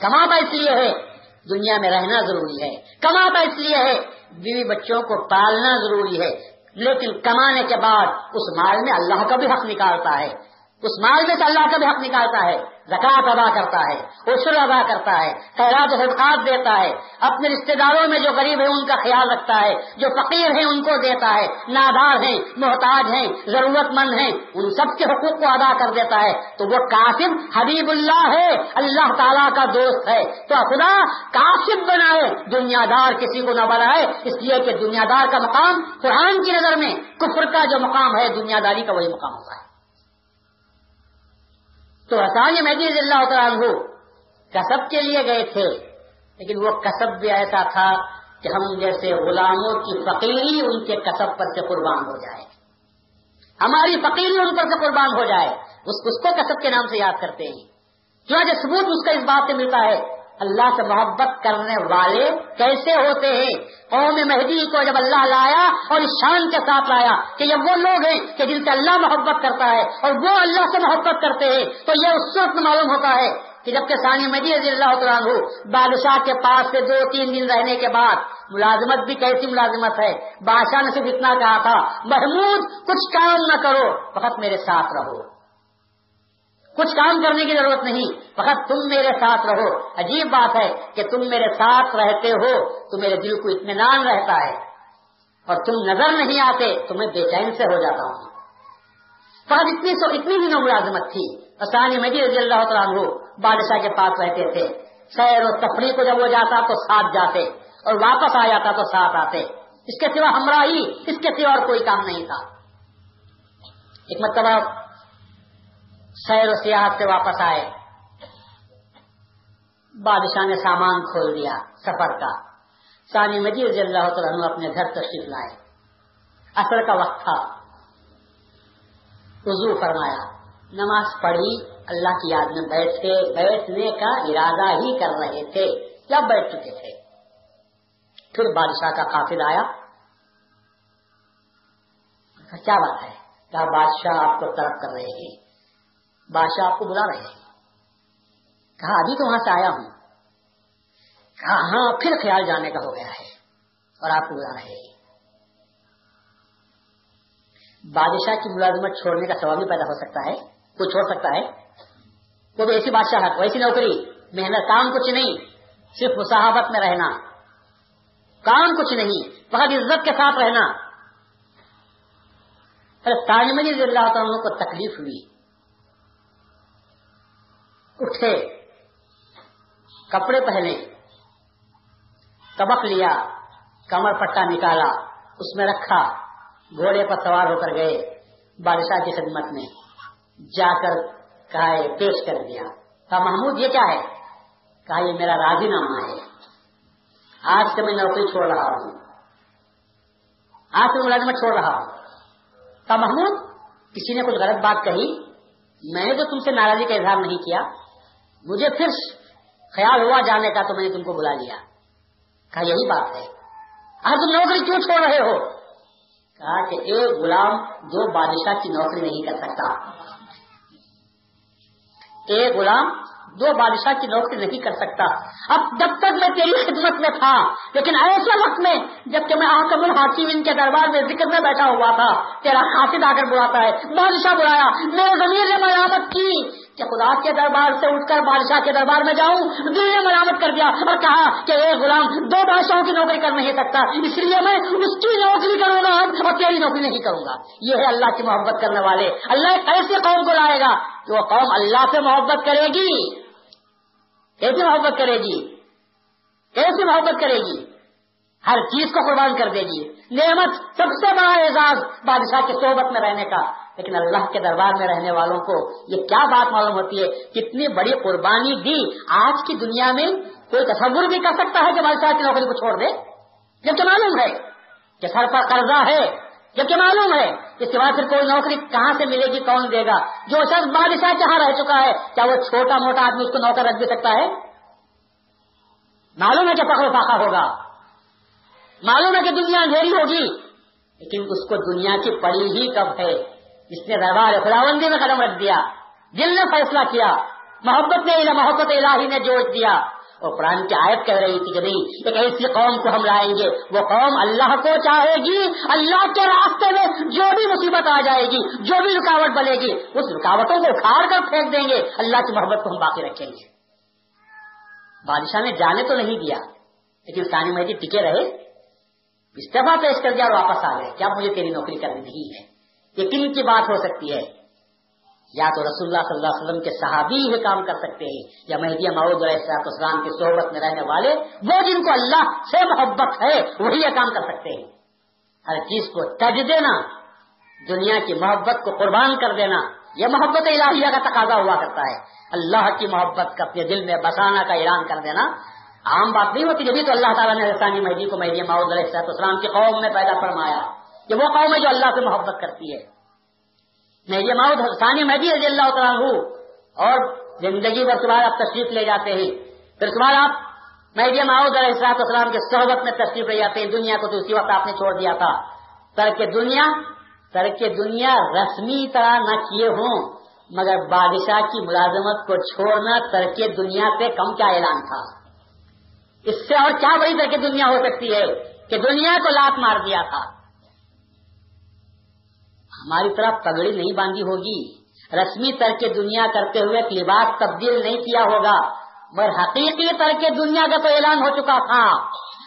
کماتا اس لیے ہے۔ دنیا میں رہنا ضروری ہے۔ کماتا اس لیے ہے۔ بیوی بچوں کو پالنا ضروری ہے، لیکن کمانے کے بعد اس مال میں اللہ کا بھی حق نکالتا ہے۔ اس مال میں سے اللہ کا بھی حق نکالتا ہے۔ زکات ادا کرتا ہے اصول ادا کرتا ہے، خیرات و صدقات دیتا ہے۔ اپنے رشتے داروں میں جو غریب ہیں، ان کا خیال رکھتا ہے، جو فقیر ہیں، ان کو دیتا ہے۔ نادار ہیں، محتاج ہیں، ضرورت مند ہیں، ان سب کے حقوق کو ادا کر دیتا ہے۔ تو وہ قاسم حبیب اللہ ہے، اللہ تعالیٰ کا دوست ہے۔ تو خدا قاسم بنائے دنیا دار کسی کو نہ بنائے۔ اس لیے کہ دنیا دار کا مقام قرآن کی نظر میں کفر کا جو مقام ہے دنیا داری کا وہی مقام ہوتا ہے۔ تو حسان مہدی رضی اللہ تعالیٰ کسب کے لیے گئے تھے، لیکن وہ کسب بھی ایسا تھا کہ ہم جیسے غلاموں کی فقیری ان کے کسب پر سے قربان ہو جائے۔ ہماری فقیری ان پر سے قربان ہو جائے۔ اس کو کسب کے نام سے یاد کرتے ہیں۔ جو ثبوت اس کا اس بات سے ملتا ہے اللہ سے محبت کرنے والے کیسے ہوتے ہیں؟ قوم مہدی کو جب اللہ لایا اور اس شان کے ساتھ لایا کہ یہ وہ لوگ ہیں کہ جن سے اللہ محبت کرتا ہے اور وہ اللہ سے محبت کرتے ہیں، تو یہ اس وقت معلوم ہوتا ہے کہ جبکہ ثانی مدی رضی اللہ عنہ بادشاہ کے پاس سے دو تین دن رہنے کے بعد ملازمت بھی کیسی ملازمت ہے؟ بادشاہ نے صرف اتنا کہا تھا، محمود، کچھ کام نہ کرو فقط میرے ساتھ رہو۔ کچھ کام کرنے کی ضرورت نہیں۔ فقط تم میرے ساتھ رہو۔ عجیب بات ہے کہ تم میرے ساتھ رہتے ہو تو میرے دل کو اطمینان رہتا ہے۔ اور تم نظر نہیں آتے تو میں بے چین سے ہو جاتا ہوں۔ فقط اتنی سو اتنی دنوں ملازمت تھی۔ آسانی مدی رضی اللہ تعالیٰ بادشاہ کے پاس رہتے تھے۔ سیر و تفریح کو جب وہ جاتا تو ساتھ جاتے اور واپس آ جاتا تو ساتھ آتے۔ اس کے سوا ہمراہی، اس کے سوا اور کوئی کام نہیں تھا۔ ایک مرتبہ سیر و سیاحت سے واپس آئے۔ بادشاہ نے سامان کھول دیا سفر کا۔ سانی مجید اللہ تعالیٰ اپنے گھر تشریف لائے۔ اثر کا وقت تھا۔ وضو فرمایا۔ نماز پڑھی، اللہ کی یاد میں بیٹھ کے بیٹھنے کا ارادہ ہی کر رہے تھے، یا بیٹھ چکے تھے۔ پھر بادشاہ کا قافل آیا۔ کیا بات ہے؟ کیا بادشاہ آپ کو طرف کر رہے ہیں۔ بادشاہ آپ کو بلا رہے ہیں۔ کہا، ابھی تو وہاں سے آیا ہوں۔ کہا ہاں پھر خیال جانے کا ہو گیا ہے اور آپ کو بلا رہے ہیں۔ بادشاہ کی ملازمت چھوڑنے کا سوال بھی پیدا ہو سکتا ہے کوئی چھوڑ سکتا ہے۔ وہ بھی ایسی بادشاہ ویسی نوکری، محنت، کام کچھ نہیں، صرف مساحبت میں رہنا۔ کام کچھ نہیں، بہت عزت کے ساتھ رہنا۔ تاج مجید اللہ تعالیٰ کو تکلیف ہوئی۔ اٹھے، کپڑے پہنے کبک لیا، کمر پٹا نکالا، اس میں رکھا، گھوڑے پر سوار ہو کر گئے، بادشاہ کی خدمت میں جا کر کہا پیش کر دیا۔ کہا محمود، یہ کیا ہے؟ کہا، یہ میرا راضی نامہ ہے۔ آج سے میں نوکری چھوڑ رہا ہوں۔ آج سے ملازمت چھوڑ رہا ہوں۔ کہا محمود، کسی نے کچھ غلط بات کہی؟ میں نے تو تم سے ناراضی کا اظہار نہیں کیا۔ مجھے پھر خیال ہوا جانے کا تو میں نے تم کو بلا لیا۔ کہا، یہی بات ہے۔ آج تم نوکری کیوں چھوڑ رہے ہو؟ کہا کہ ایک غلام دو بادشاہ کی نوکری نہیں کر سکتا۔ ایک غلام دو بادشاہ کی نوکری نہیں کر سکتا۔ اب جب تک میں تیری خدمت میں تھا، لیکن ایسے وقت میں جبکہ میں آکم الحاکم ان کے دربار میں ذکر میں بیٹھا ہوا تھا، تیرا خاصد آ کر بلاتا ہے، بادشاہ بلایا، میرے زمین نے ملامت کی۔ کہ خدا کے دربار سے اٹھ کر بادشاہ کے دربار میں جاؤں، دل نے مرامت کر دیا اور کہا کہ ایک غلام، دو بادشاہوں کی نوکری کر نہیں سکتا، اس لیے میں اس کی نوکری کروں گا اور تیری نوکری نہیں کروں گا۔ یہ ہے اللہ کی محبت کرنے والے۔ اللہ ایسے قوم کو لائے گا؟ کہ وہ قوم اللہ سے محبت کرے گی کیسے محبت کرے گی؟ کیسے محبت کرے گی؟ ہر چیز کو قربان کر دے گی۔ نعمت سب سے بڑا اعزاز بادشاہ کی صحبت میں رہنے کا۔ لیکن اللہ کے دربار میں رہنے والوں کو یہ کیا بات معلوم ہوتی ہے؟ کتنی بڑی قربانی دی۔ آج کی دنیا میں کوئی تصور بھی کر سکتا ہے کہ بادشاہ کی نوکری کو چھوڑ دے؟ جبکہ معلوم ہے کہ سر پر قرضہ ہے۔ جبکہ معلوم ہے۔ اس کے بعد پھر کوئی نوکری کہاں سے ملے گی؟ کون دے گا؟ جو شخص بادشاہ جہاں رہ چکا ہے، کیا وہ چھوٹا موٹا آدمی اس کو نوکر رکھ بھی سکتا ہے؟ معلوم ہے کہ پکڑ پاکا ہوگا۔ معلوم ہے کہ دنیا اندھیری ہوگی، لیکن اس کو دنیا کی پڑی ہی کب ہے؟ اس نے دربار خداوندی میں قدم رکھ دیا، دل نے فیصلہ کیا، محبت نے محبت الہی نے جوش دیا۔ اور قرآن کی آیت کہہ رہی تھی کہ نہیں، ایک ایسی قوم کو ہم لائیں گے، وہ قوم اللہ کو چاہے گی، اللہ کے راستے میں جو بھی مصیبت آ جائے گی، جو بھی رکاوٹ بنے گی، اس رکاوٹوں کو اکھاڑ کر پھینک دیں گے، اللہ کی محبت کو ہم باقی رکھیں گے۔ بادشاہ نے جانے تو نہیں دیا، لیکن ثانی مہدی ٹکے رہے۔ استعفی پیش کر دیا اور واپس آ گئے. کیا مجھے تیری نوکری کرنی نہیں ہے؟ یہ کن کی بات ہو سکتی ہے. یا تو رسول اللہ صلی اللہ علیہ وسلم کے صحابی ہی کام کر سکتے ہیں، یا مہدی معود علیہ اسلام کی صحبت میں رہنے والے، وہ جن کو اللہ سے محبت ہے، وہی یہ کام کر سکتے ہیں. ہر چیز کو تج دینا، دنیا کی محبت کو قربان کر دینا، یہ محبت الہیہ کا تقاضا ہوا کرتا ہے. اللہ کی محبت کا اپنے دل میں بسانا کا اعلان کر دینا عام بات نہیں ہوتی جبھی تو اللہ تعالیٰ نے رسانی مہدی کو مہدی معود علیہ السلام کی قوم میں پیدا فرمایا کہ وہ قوم ہے جو اللہ سے محبت کرتی ہے۔ یہ ماؤد ثانی مہدی رضی اللہ تعالیٰ اور زندگی بھر تمہارا آپ تشریف لے جاتے ہیں۔ پھر تمہارا آپ مہدی ماؤد علیہ السلاط اسلام کے صحبت میں تشریف لے جاتے ہیں۔ دنیا کو تو اسی وقت آپ نے چھوڑ دیا تھا۔ ترک دنیا ترک دنیا رسمی طرح نہ کیے ہوں، مگر بادشاہ کی ملازمت کو چھوڑنا ترک دنیا سے کم کیا اعلان تھا۔ اس سے اور کیا بڑی ترک دنیا ہو سکتی ہے کہ دنیا کو لات مار دیا تھا؟ ہماری طرح پگڑی نہیں باندھی ہوگی۔ رسمی تر کے دنیا کرتے ہوئے لباس تبدیل نہیں کیا ہوگا، مگر حقیقی تر کے دنیا کا تو اعلان ہو چکا تھا۔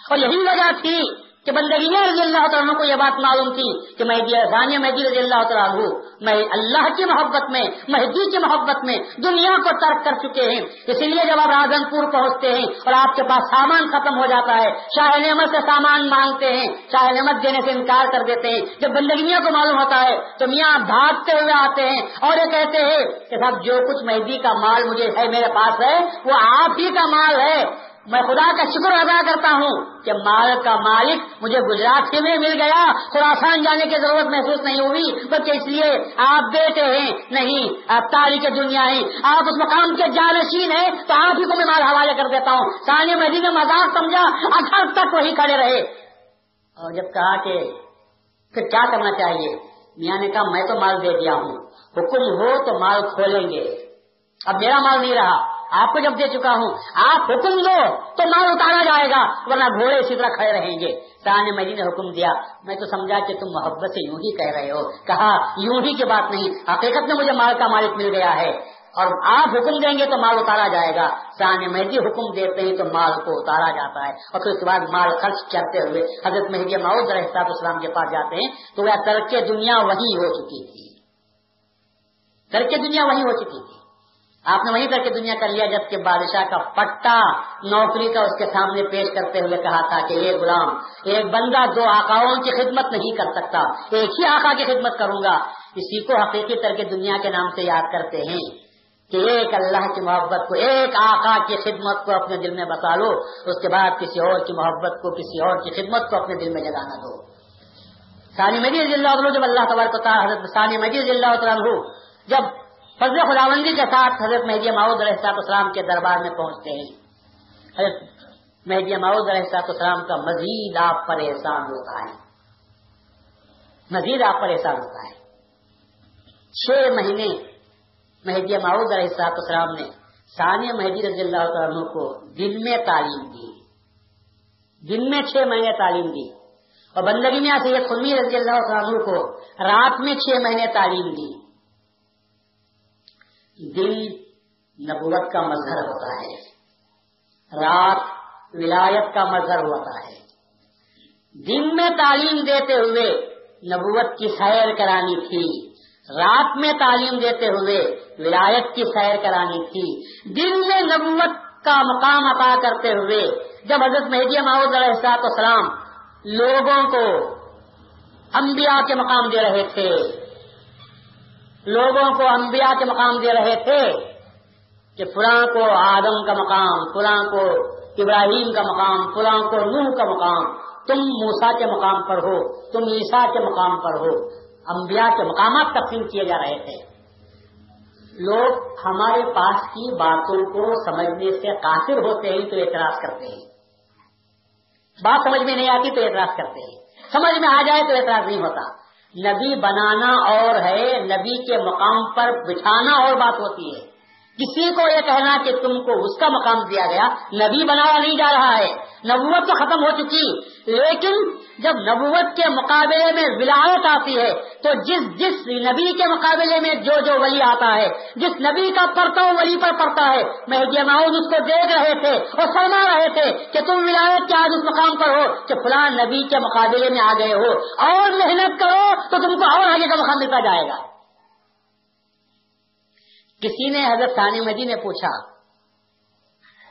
اور یہی وجہ تھی کہ بندگی رضی اللہ تعالیٰ کو یہ بات معلوم تھی کہ مہدی ثانیہ مہدی رضی اللہ تعالیٰ میں اللہ کی محبت میں، مہدی کی محبت میں دنیا کو ترک کر چکے ہیں۔ اسی لیے جب آپ راجن پور پہنچتے ہیں اور آپ کے پاس سامان ختم ہو جاتا ہے، شاہ نعمت سے سامان مانگتے ہیں، شاہ نعمت دینے سے انکار کر دیتے ہیں۔ جب بندگیوں کو معلوم ہوتا ہے تو میاں بھاگتے ہوئے آتے ہیں اور یہ کہتے ہیں کہ صاحب جو کچھ مہدی کا مال مجھے ہے، میرے پاس ہے، وہ آپ ہی کا مال ہے۔ میں خدا کا شکر ادا کرتا ہوں کہ مال کا مالک مجھے گجرات سے میں مل گیا خراسان جانے کی ضرورت محسوس نہیں ہوئی، بلکہ اس لیے آپ بیٹے ہیں، نہیں، آپ تاریخ دنیا ہیں، آپ اس مقام کے جانشین ہیں، تو آپ ہی کو میں مال حوالے کر دیتا ہوں۔ سانی مدی نے مذاق سمجھا اثر تک وہی کھڑے رہے۔ اور جب کہا کہ پھر کیا کرنا چاہیے؟ میاں نے کہا، میں تو مال دے دیا ہوں، حکم ہو تو مال کھولیں گے۔ اب میرا مال نہیں رہا۔ آپ کو جب دے چکا ہوں، آپ حکم دو تو مال اتارا جائے گا، ورنہ گھوڑے اسی طرح کھڑے رہیں گے۔ سہانے مجی نے حکم دیا۔ میں تو سمجھا کہ تم محبت سے یوں ہی کہہ رہے ہو۔ کہا، یوں ہی کی بات نہیں، حقیقت میں مجھے مال کا مالک مل گیا ہے۔ اور آپ حکم دیں گے تو مال اتارا جائے گا۔ سہانے مہدی حکم دیتے ہیں تو مال کو اتارا جاتا ہے۔ اور پھر اس کے بعد مال خرچ کرتے ہوئے حضرت مہدی ماؤد رحصاب اسلام کے پاس جاتے ہیں تو وہ ترک دنیا وہی ہو چکی تھی۔ ترک دنیا وہی ہو چکی تھی۔ آپ نے وہیں کر کے دنیا کر لیا جبکہ بادشاہ کا پٹا نوکری کا اس کے سامنے پیش کرتے ہوئے کہا تھا کہ ایک غلام، ایک بندہ دو آقاؤں کی خدمت نہیں کر سکتا، ایک ہی آقا کی خدمت کروں گا۔ اسی کو حقیقی طرح کے دنیا کے نام سے یاد کرتے ہیں کہ ایک اللہ کی محبت کو، ایک آقا کی خدمت کو اپنے دل میں بتا لو، اس کے بعد کسی اور کی محبت کو، کسی اور کی خدمت کو اپنے دل میں جگانا دو۔ ثانی مجید اللہ عنہ، جب اللہ تبارک حضرت ثانی مجید اللہ عنہ، جب فضل خداوندی کے ساتھ حضرت مہدی ماؤد علیہ السلام کے دربار میں پہنچتے ہیں حضرت مہدی معود علیہ السلام کا مزید آپ پر احسان ہوتا ہے۔ مزید آپ پر احسان ہوتا ہے۔ چھ مہینے مہدی معود علیہ السلام نے ثانیہ مہدی رضی اللہ عنہ کو دن میں تعلیم دی۔ دن میں چھ مہینے تعلیم دی۔ اور بندگی میں سید خمی رضی اللہ عنہ کو رات میں چھ مہینے تعلیم دی۔ دن نبوت کا مظہر ہوتا ہے۔ رات ولایت کا مظہر ہوتا ہے۔ دن میں تعلیم دیتے ہوئے نبوت کی سیر کرانی تھی۔ رات میں تعلیم دیتے ہوئے ولایت کی سیر کرانی تھی۔ دن میں نبوت کا مقام عطا کرتے ہوئے جب حضرت مہدی محمود علیہ السلام لوگوں کو انبیاء کے مقام دے رہے تھے لوگوں کو انبیاء کے مقام دے رہے تھے کہ فلاں کو آدم کا مقام، فلاں کو ابراہیم کا مقام، فلاں کو نوح کا مقام۔ تم موسا کے مقام پر ہو، تم عیسا کے مقام پر ہو۔ انبیاء کے مقامات تقسیم کیے جا رہے تھے۔ لوگ ہمارے پاس کی باتوں کو سمجھنے سے قاصر ہوتے ہیں تو اعتراض کرتے ہیں۔ بات سمجھ میں نہیں آتی تو اعتراض کرتے ہیں۔ سمجھ میں آ جائے تو اعتراض نہیں ہوتا۔ نبی بنانا اور ہے، نبی کے مقام پر بٹھانا اور بات ہوتی ہے۔ کسی کو یہ کہنا کہ تم کو اس کا مقام دیا گیا، نبی بنایا نہیں جا رہا ہے، نبوت تو ختم ہو چکی، لیکن جب نبوت کے مقابلے میں ولایت آتی ہے، تو جس جس نبی کے مقابلے میں جو جو ولی آتا ہے، جس نبی کا پرتا ولی پر پڑتا ہے، مہدی معاون اس کو دیکھ رہے تھے اور فرما رہے تھے کہ تم ولایت کے آج اس مقام پر ہو کہ فلاں نبی کے مقابلے میں آ گئے ہو، اور محنت کرو تو تم کو اور آگے کا مقام ملتا جائے گا۔ کسی نے حضرت ثانی مدی نے پوچھا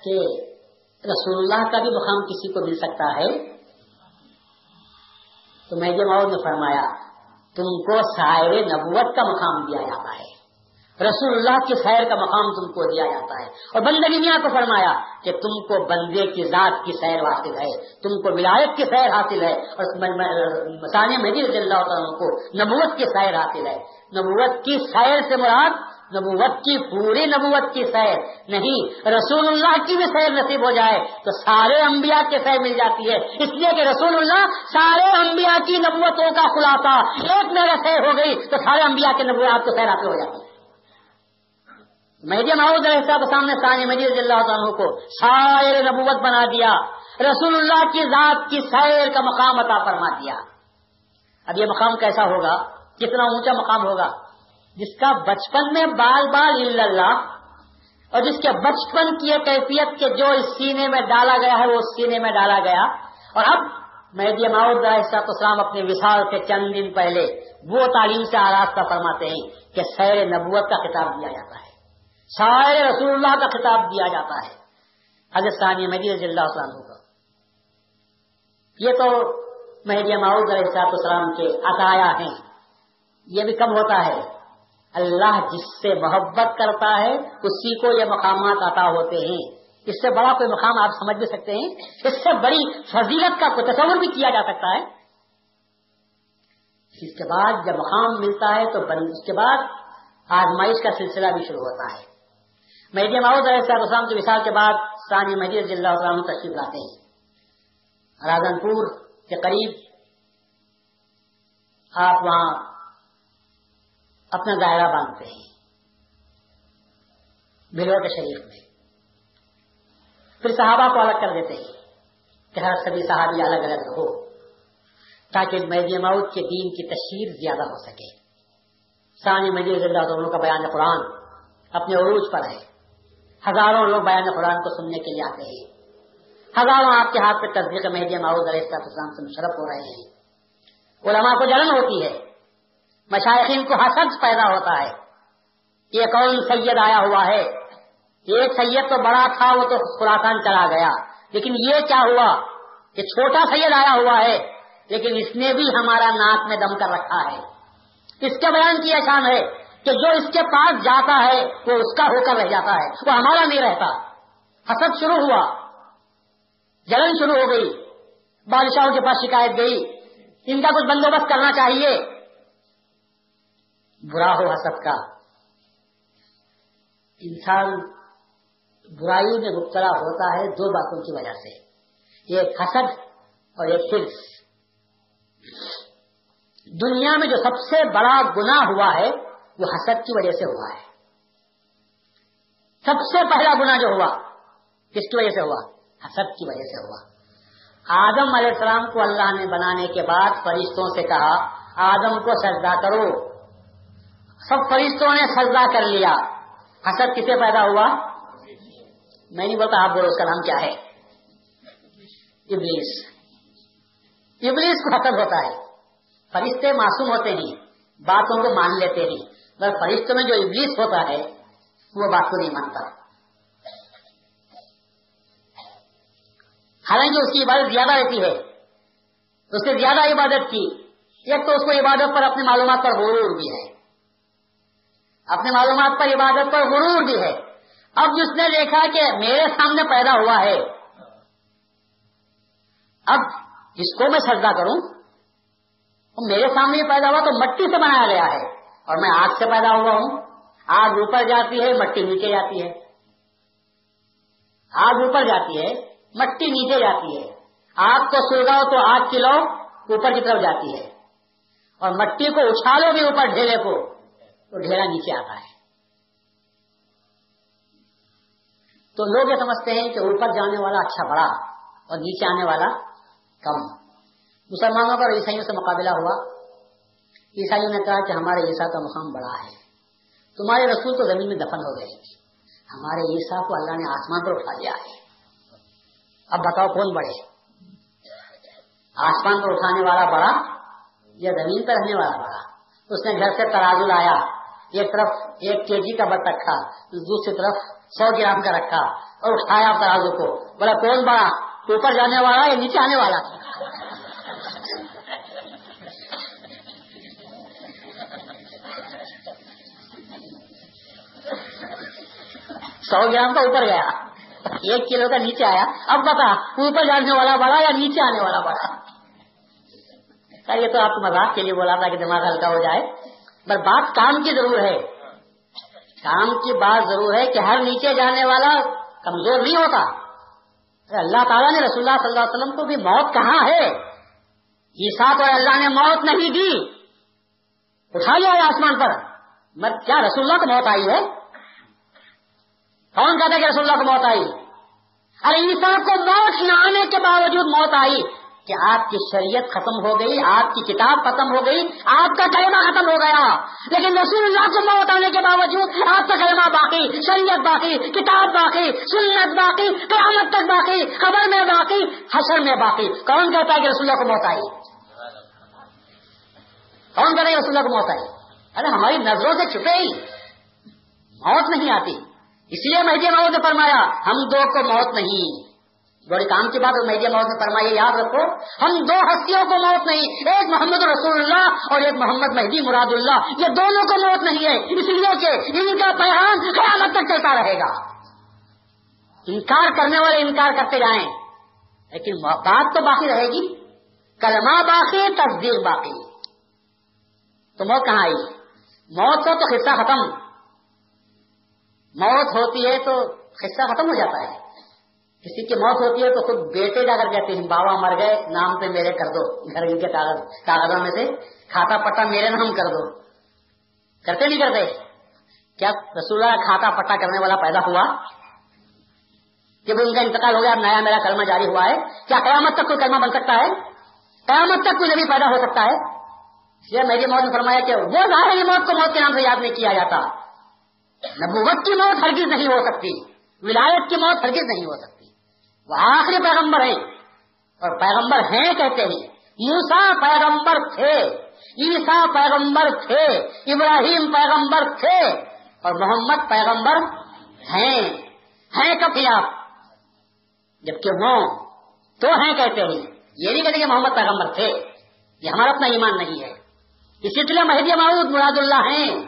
کہ رسول اللہ کا بھی مقام کسی کو مل سکتا ہے؟ تو میں ماؤد نے فرمایا، تم کو سائر نبوت کا مقام دیا جاتا ہے۔ رسول اللہ کی خیر کا مقام تم کو دیا جاتا ہے۔ اور بندگی میاں کو فرمایا کہ تم کو بندے کی ذات کی سیر حاصل ہے، تم کو ولایت کی سیر حاصل ہے۔ اور ثانیہ مہدی رضی اللہ تعالیٰ کو نبوت کی سیر حاصل ہے۔ نبوت کی سیر سے مراد نبوت کی، پوری نبوت کی سیر نہیں، رسول اللہ کی بھی سیر نصیب ہو جائے تو سارے انبیاء کی سیر مل جاتی ہے۔ اس لیے کہ رسول اللہ سارے انبیاء کی نبوتوں کا خلاصہ ایک میرا سیر ہو گئی تو سارے انبیاء کے نبوت کو سیر آتے ہو جاتی مہدی محمود علیہ کے سامنے ثانی مجید رضی اللہ عنہ کو سائر نبوت بنا دیا، رسول اللہ کی ذات کی سیر کا مقام عطا فرما دیا۔ اب یہ مقام کیسا ہوگا؟ کتنا اونچا مقام ہوگا؟ جس کا بچپن میں بال بال اللہ، اور جس کے بچپن کی یہ کیفیت کے جو اس سینے میں ڈالا گیا ہے، وہ اس سینے میں ڈالا گیا۔ اور اب مہدی ماؤد صاحب اسلام اپنے وشال سے چند دن پہلے وہ تعلیم سے آراستہ فرماتے ہیں کہ سیر نبوت کا خطاب دیا جاتا ہے۔ سارے رسول اللہ کا خطاب دیا جاتا ہے۔ حضرت ثانی مہدی رضی اللہ عنہ کا۔ یہ تو مہدی ماؤد علیہ صاحب السلام کے عطایا ہیں۔ یہ بھی کم ہوتا ہے۔ اللہ جس سے محبت کرتا ہے، اسی کو یہ مقامات عطا ہوتے ہیں۔ اس سے بڑا کوئی مقام آپ سمجھ بھی سکتے ہیں۔ اس سے بڑی فضیلت کا کوئی تصور بھی کیا جا سکتا ہے۔ اس کے بعد جب مقام ملتا ہے تو اس کے بعد آزمائش کا سلسلہ بھی شروع ہوتا ہے۔ مہدی محمود علیہ السلام کے وشال کے بعد ثانی مہدی رضی اللہ عنہ تشریف لاتے ہیں راجن پور کے قریب آپ وہاں اپنا دائرہ باندھتے ہیں بلو کے شریف میں پھر صحابہ کو الگ کر دیتے ہیں کہ ہر سبھی صحابی الگ الگ ہو، تاکہ میدی موت کے دین کی تشہیر زیادہ ہو سکے۔ ثانی مجید اللہ دونوں کا بیان قرآن اپنے عروج پر ہے۔ ہزاروں لوگ بیان قرآن کو سننے کے لیے آتے ہیں۔ ہزاروں آپ کے ہاتھ پہ تصدیق مہدی ماؤد علیہ السلام سے مشرف ہو رہے ہیں۔ علماء کو جلن ہوتی ہے۔ مشائقین کو حسد پیدا ہوتا ہے۔ یہ کون سید آیا ہوا ہے۔ ایک سید تو بڑا تھا، وہ تو خراسان چلا گیا۔ لیکن یہ کیا ہوا؟ کہ چھوٹا سید آیا ہوا ہے۔ لیکن اس نے بھی ہمارا ناک میں دم کر رکھا ہے۔ اس کے بیان کی شان ہے کہ جو اس کے پاس جاتا ہے، وہ اس کا ہو کر رہ جاتا ہے۔ وہ ہمارا نہیں رہتا۔ حسد شروع ہوا۔ جلن شروع ہو گئی۔ بادشاہوں کے پاس شکایت گئی۔ ان کا کچھ بندوبست کرنا چاہیے۔ برا ہو حسد کا۔ انسان برائی میں مبتلا ہوتا ہے دو باتوں کی وجہ سے۔ ایک حسد اور ایک حرص دنیا میں جو سب سے بڑا گنا ہوا ہے، وہ حسد کی وجہ سے ہوا ہے۔ سب سے پہلا گنا جو ہوا، کس کی وجہ سے ہوا؟ حسد کی وجہ سے ہوا۔ آدم علیہ السلام کو اللہ نے بنانے کے بعد فرشتوں سے کہا، آدم کو سجدہ کرو۔ سب فرشتوں نے سجدہ کر لیا۔ حسد کسے پیدا ہوا؟ میں نہیں بولتا آپ بولو اس کا نام کیا ہے۔ ابلیس۔ ابلیس کو حسد ہوتا ہے۔ فرشتے معصوم ہوتے ہیں باتوں کو مان لیتے ہیں مگر فرشتوں میں جو ابلیس ہوتا ہے، وہ بات کو نہیں مانتا۔ حالانکہ اس کی عبادت زیادہ رہتی ہے۔ اس سے زیادہ عبادت کی۔ ایک تو اس کو عبادت پر اپنی معلومات پر غرور بھی ہے۔ اپنی معلومات پر عبادت پر غرور بھی ہے۔ اب جس نے دیکھا کہ میرے سامنے پیدا ہوا ہے، اب جس کو میں سجدہ کروں میرے سامنے پیدا ہوا تو مٹی سے بنایا گیا ہے۔ اور میں آگ سے پیدا ہوا ہوں۔ آگ اوپر جاتی ہے، مٹی نیچے جاتی ہے۔ آگ اوپر جاتی ہے، مٹی نیچے جاتی ہے۔ آگ کو سلگاؤ تو آگ کی لو، اوپر کی طرف جاتی ہے۔ اور مٹی کو اچھالو بھی، اوپر ڈھیلے کو۔ تو ڈھیلا نیچے آتا ہے۔ تو لوگ یہ سمجھتے ہیں کہ اوپر جانے والا اچھا بڑا اور نیچے آنے والا کم۔ مسلمانوں کا عیسائیوں سے مقابلہ ہوا۔ عیسائیوں نے کہا کہ ہمارے عیسا کا مقام بڑا ہے۔ تمہارے رسول تو زمین میں دفن ہو گئے۔ ہمارے عیسا کو اللہ نے آسمان پر اٹھا لیا ہے۔ اب بتاؤ کون بڑے؟ آسمان پر اٹھانے والا بڑا یا زمین پر رہنے والا بڑا؟ اس نے گھر سے ترازو لایا۔ ایک طرف ایک کے جی کا بت رکھا، دوسری طرف سو گرام کا رکھا اور اٹھایا ترازو کو۔ بولا کون بڑا، اوپر جانے والا یا نیچے آنے والا؟ سو گرام کا اوپر گیا۔ ایک کلو کا نیچے آیا۔ اب بتا، اوپر جانے والا بڑا یا نیچے آنے والا بڑا؟ یہ تو آپ کو مذاق کے لیے بولا تھا کہ دماغ ہلکا ہو جائے۔ پر بات کام کی ضرور ہے۔ کام کی بات ضرور ہے کہ ہر نیچے جانے والا کمزور نہیں ہوتا۔ اللہ تعالیٰ نے رسول اللہ صلی اللہ علیہ وسلم کو بھی موت کہاں ہے۔ ساتھ اور اللہ نے موت نہیں دی۔ اٹھا لیا آسمان پر۔ کیا رسول اللہ کو موت آئی ہے؟ کون کہتا ہے کہ رسول اللہ کو موت آئی؟ ارے عیسا کو موت نہ آنے کے باوجود موت آئی۔ کہ آپ کی شریعت ختم ہو گئی، آپ کی کتاب ختم ہو گئی، آپ کا کلمہ ختم ہو گیا۔ لیکن رسول اللہ کو موت آنے کے باوجود آپ کا کلمہ باقی، شریعت باقی، کتاب باقی، سنت باقی، قیامت تک باقی خبر میں باقی حسر میں باقی۔ کون کہتا ہے کہ رسول اللہ کو موت آئی؟ کون کہتا ہے رسول اللہ کو موت آئی؟ ارے، ہماری نظروں سے چھپے ہی۔ موت نہیں آتی۔ اس لیے مہدی محمود نے فرمایا، ہم دو کو موت نہیں۔ بڑے کام کی بات مہدی محمود نے فرمایا یاد رکھو، ہم دو ہستیوں کو موت نہیں، ایک محمد رسول اللہ اور ایک محمد مہدی مراد اللہ، یہ دونوں کو موت نہیں ہے، اس لیے کہ ان کا پیغام قیامت تک چلتا رہے گا۔ انکار کرنے والے انکار کرتے جائیں، لیکن بات تو باقی رہے گی، کلمہ باقی، تصدیق باقی۔ تو موت کہاں آئی؟ موت کا تو حصہ ختم۔ موت ہوتی ہے تو قصہ ختم ہو جاتا ہے۔ کسی کی موت ہوتی ہے تو خود بیٹے جا کر کہتے ہیں، بابا مر گئے، نام پہ میرے کر دو، گھر کے کاغذوں میں سے کھاتا پٹا میرے نام کر دو۔ کرتے نہیں کرتے؟ کیا رسول کھاتا پٹا کرنے والا پیدا ہوا؟ جب ان کا انتقال ہو گیا نیا میرا کلمہ جاری ہوا ہے۔ کیا قیامت تک کوئی کلمہ بن سکتا ہے؟ قیامت تک کوئی نبی پیدا ہو سکتا ہے؟ یہ میری موت نے فرمایا کہ وہ ظاہر موت کو موت کے نام سے یاد نہیں کیا جاتا۔ نبوت کی موت ہرگز نہیں ہو سکتی۔ ولایت کی موت ہرگز نہیں ہو سکتی۔ وہ آخری پیغمبر ہے۔ اور پیغمبر ہیں کہتے ہیں۔ موسا پیغمبر تھے۔ عیسا پیغمبر تھے۔ ابراہیم پیغمبر تھے۔ اور محمد پیغمبر ہیں۔ ہیں کبھی آپ؟ جبکہ وہ تو ہیں کہتے ہیں۔ یہ نہیں کہتے کہ محمد پیغمبر تھے۔ یہ ہمارا اپنا ایمان نہیں ہے۔ اسی طرح مہدی معود مراد اللہ ہیں۔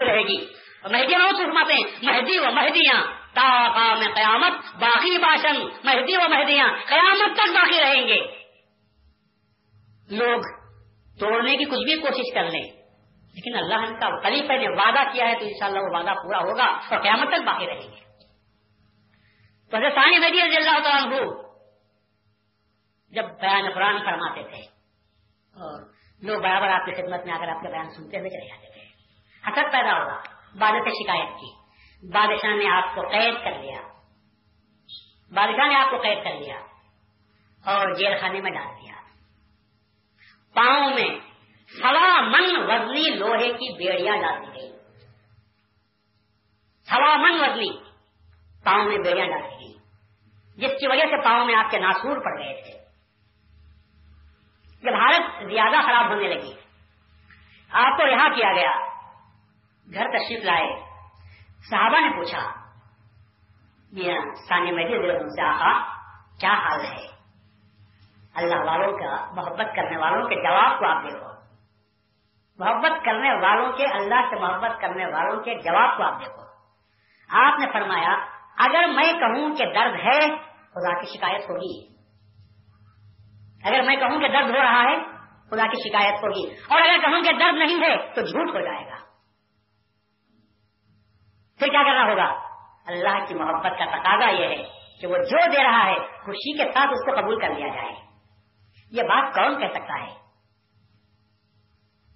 رہے گی۔ مہدی فرماتے ہیں، مہدی و مہدیاں۔ تا میں قیامت باقی باشن، مہدی و مہدیاں قیامت تک باقی رہیں گے۔ لوگ توڑنے کی کچھ بھی کوشش کر لیں، لیکن اللہ کا خلیفہ نے وعدہ کیا ہے تو انشاءاللہ وہ وعدہ پورا ہوگا اور قیامت تک باقی رہیں گے۔ تو ثانی مہدی رضی اللہ تعالیٰ جب بیان قرآن فرماتے تھے اور لوگ برابر آپ کی خدمت میں اگر آپ کے بیان سنتے ہوئے چلے جاتے تھے، حسد پیدا ہوگا بادشاہ شکایت کی۔ بادشاہ نے آپ کو قید کر لیا۔ بادشاہ نے آپ کو قید کر لیا اور جیل خانے میں ڈال دیا۔ پاؤں میں سوا من وزنی لوہے کی بیڑیاں ڈال دی گئی سوا من وزنی پاؤں میں بیڑیاں ڈال دی گئی جس کی وجہ سے پاؤں میں آپ کے ناسور پڑ گئے تھے۔ جب حالت زیادہ خراب ہونے لگی، آپ کو رہا کیا گیا۔ گھر تشریف لائے۔ صحابہ نے پوچھا سانی مجھے سے آقا، کیا حال ہے؟ اللہ والوں کا، محبت کرنے والوں کے جواب کو آپ دیکھو۔ محبت کرنے والوں کے، اللہ سے محبت کرنے والوں کے جواب کو آپ دیکھو۔ آپ نے فرمایا، اگر میں کہوں کہ درد ہے، خدا کی شکایت ہوگی۔ اگر میں کہوں کہ درد ہو رہا ہے، خدا کی شکایت ہوگی۔ اور اگر کہوں کہ درد نہیں ہے، تو جھوٹ ہو جائے گا۔ پھر کیا کرنا ہوگا؟ اللہ کی محبت کا تقاضا یہ ہے کہ وہ جو دے رہا ہے، خوشی کے ساتھ اس کو قبول کر لیا جائے۔ یہ بات کون کہہ سکتا ہے؟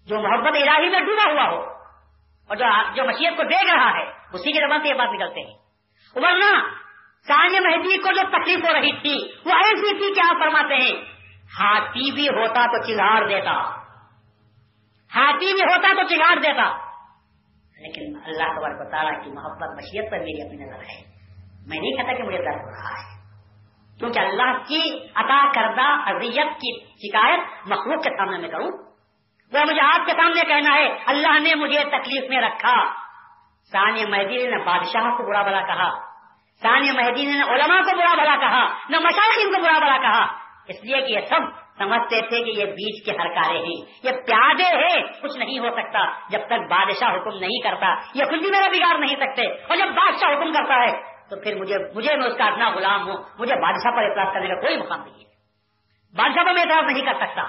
جو محبت الہی میں ڈوبا ہوا ہو اور جو جو مشیت کو دیکھ رہا ہے، اسی کے زبان سے یہ بات نکلتے ہیں۔ ورنہ سانیہ مہدی کو جو تکلیف ہو رہی تھی، وہ ایسی تھی کہ آپ فرماتے ہیں، ہاتھی بھی ہوتا تو چگاڑ دیتا۔ ہاتھی بھی ہوتا تو چگاڑ دیتا۔ لیکن اللہ تبارک تعالیٰ کی محبت مشیت پر میری اپنی نظر ہے۔ میں نہیں کہتا کہ مجھے درد ہو رہا ہے۔ کیونکہ اللہ کی عطا کردہ اذیت کی شکایت مخلوق کے سامنے میں کروں۔ وہ مجھے آپ کے سامنے کہنا ہے، اللہ نے مجھے تکلیف میں رکھا۔ ثانیہ مہدی نے بادشاہ کو برا بلا کہا ثانیہ مہدی نے علماء کو برا بلا کہا، نہ مشاہد کو برا بلا کہا۔ اس لیے کہ یہ سب سمجھتے تھے کہ یہ بیچ کے ہرکارے ہیں۔ یہ پیادے ہیں، کچھ نہیں ہو سکتا۔ جب تک بادشاہ حکم نہیں کرتا، یہ خود بھی میرا بگاڑ نہیں سکتے۔ اور جب بادشاہ حکم کرتا ہے، تو پھر مجھے مجھے میں اس کا اپنا غلام ہوں۔ مجھے بادشاہ پر اعتراض کرنے کا کوئی مقام نہیں ہے۔ بادشاہ پر میں اعتراض نہیں کر سکتا۔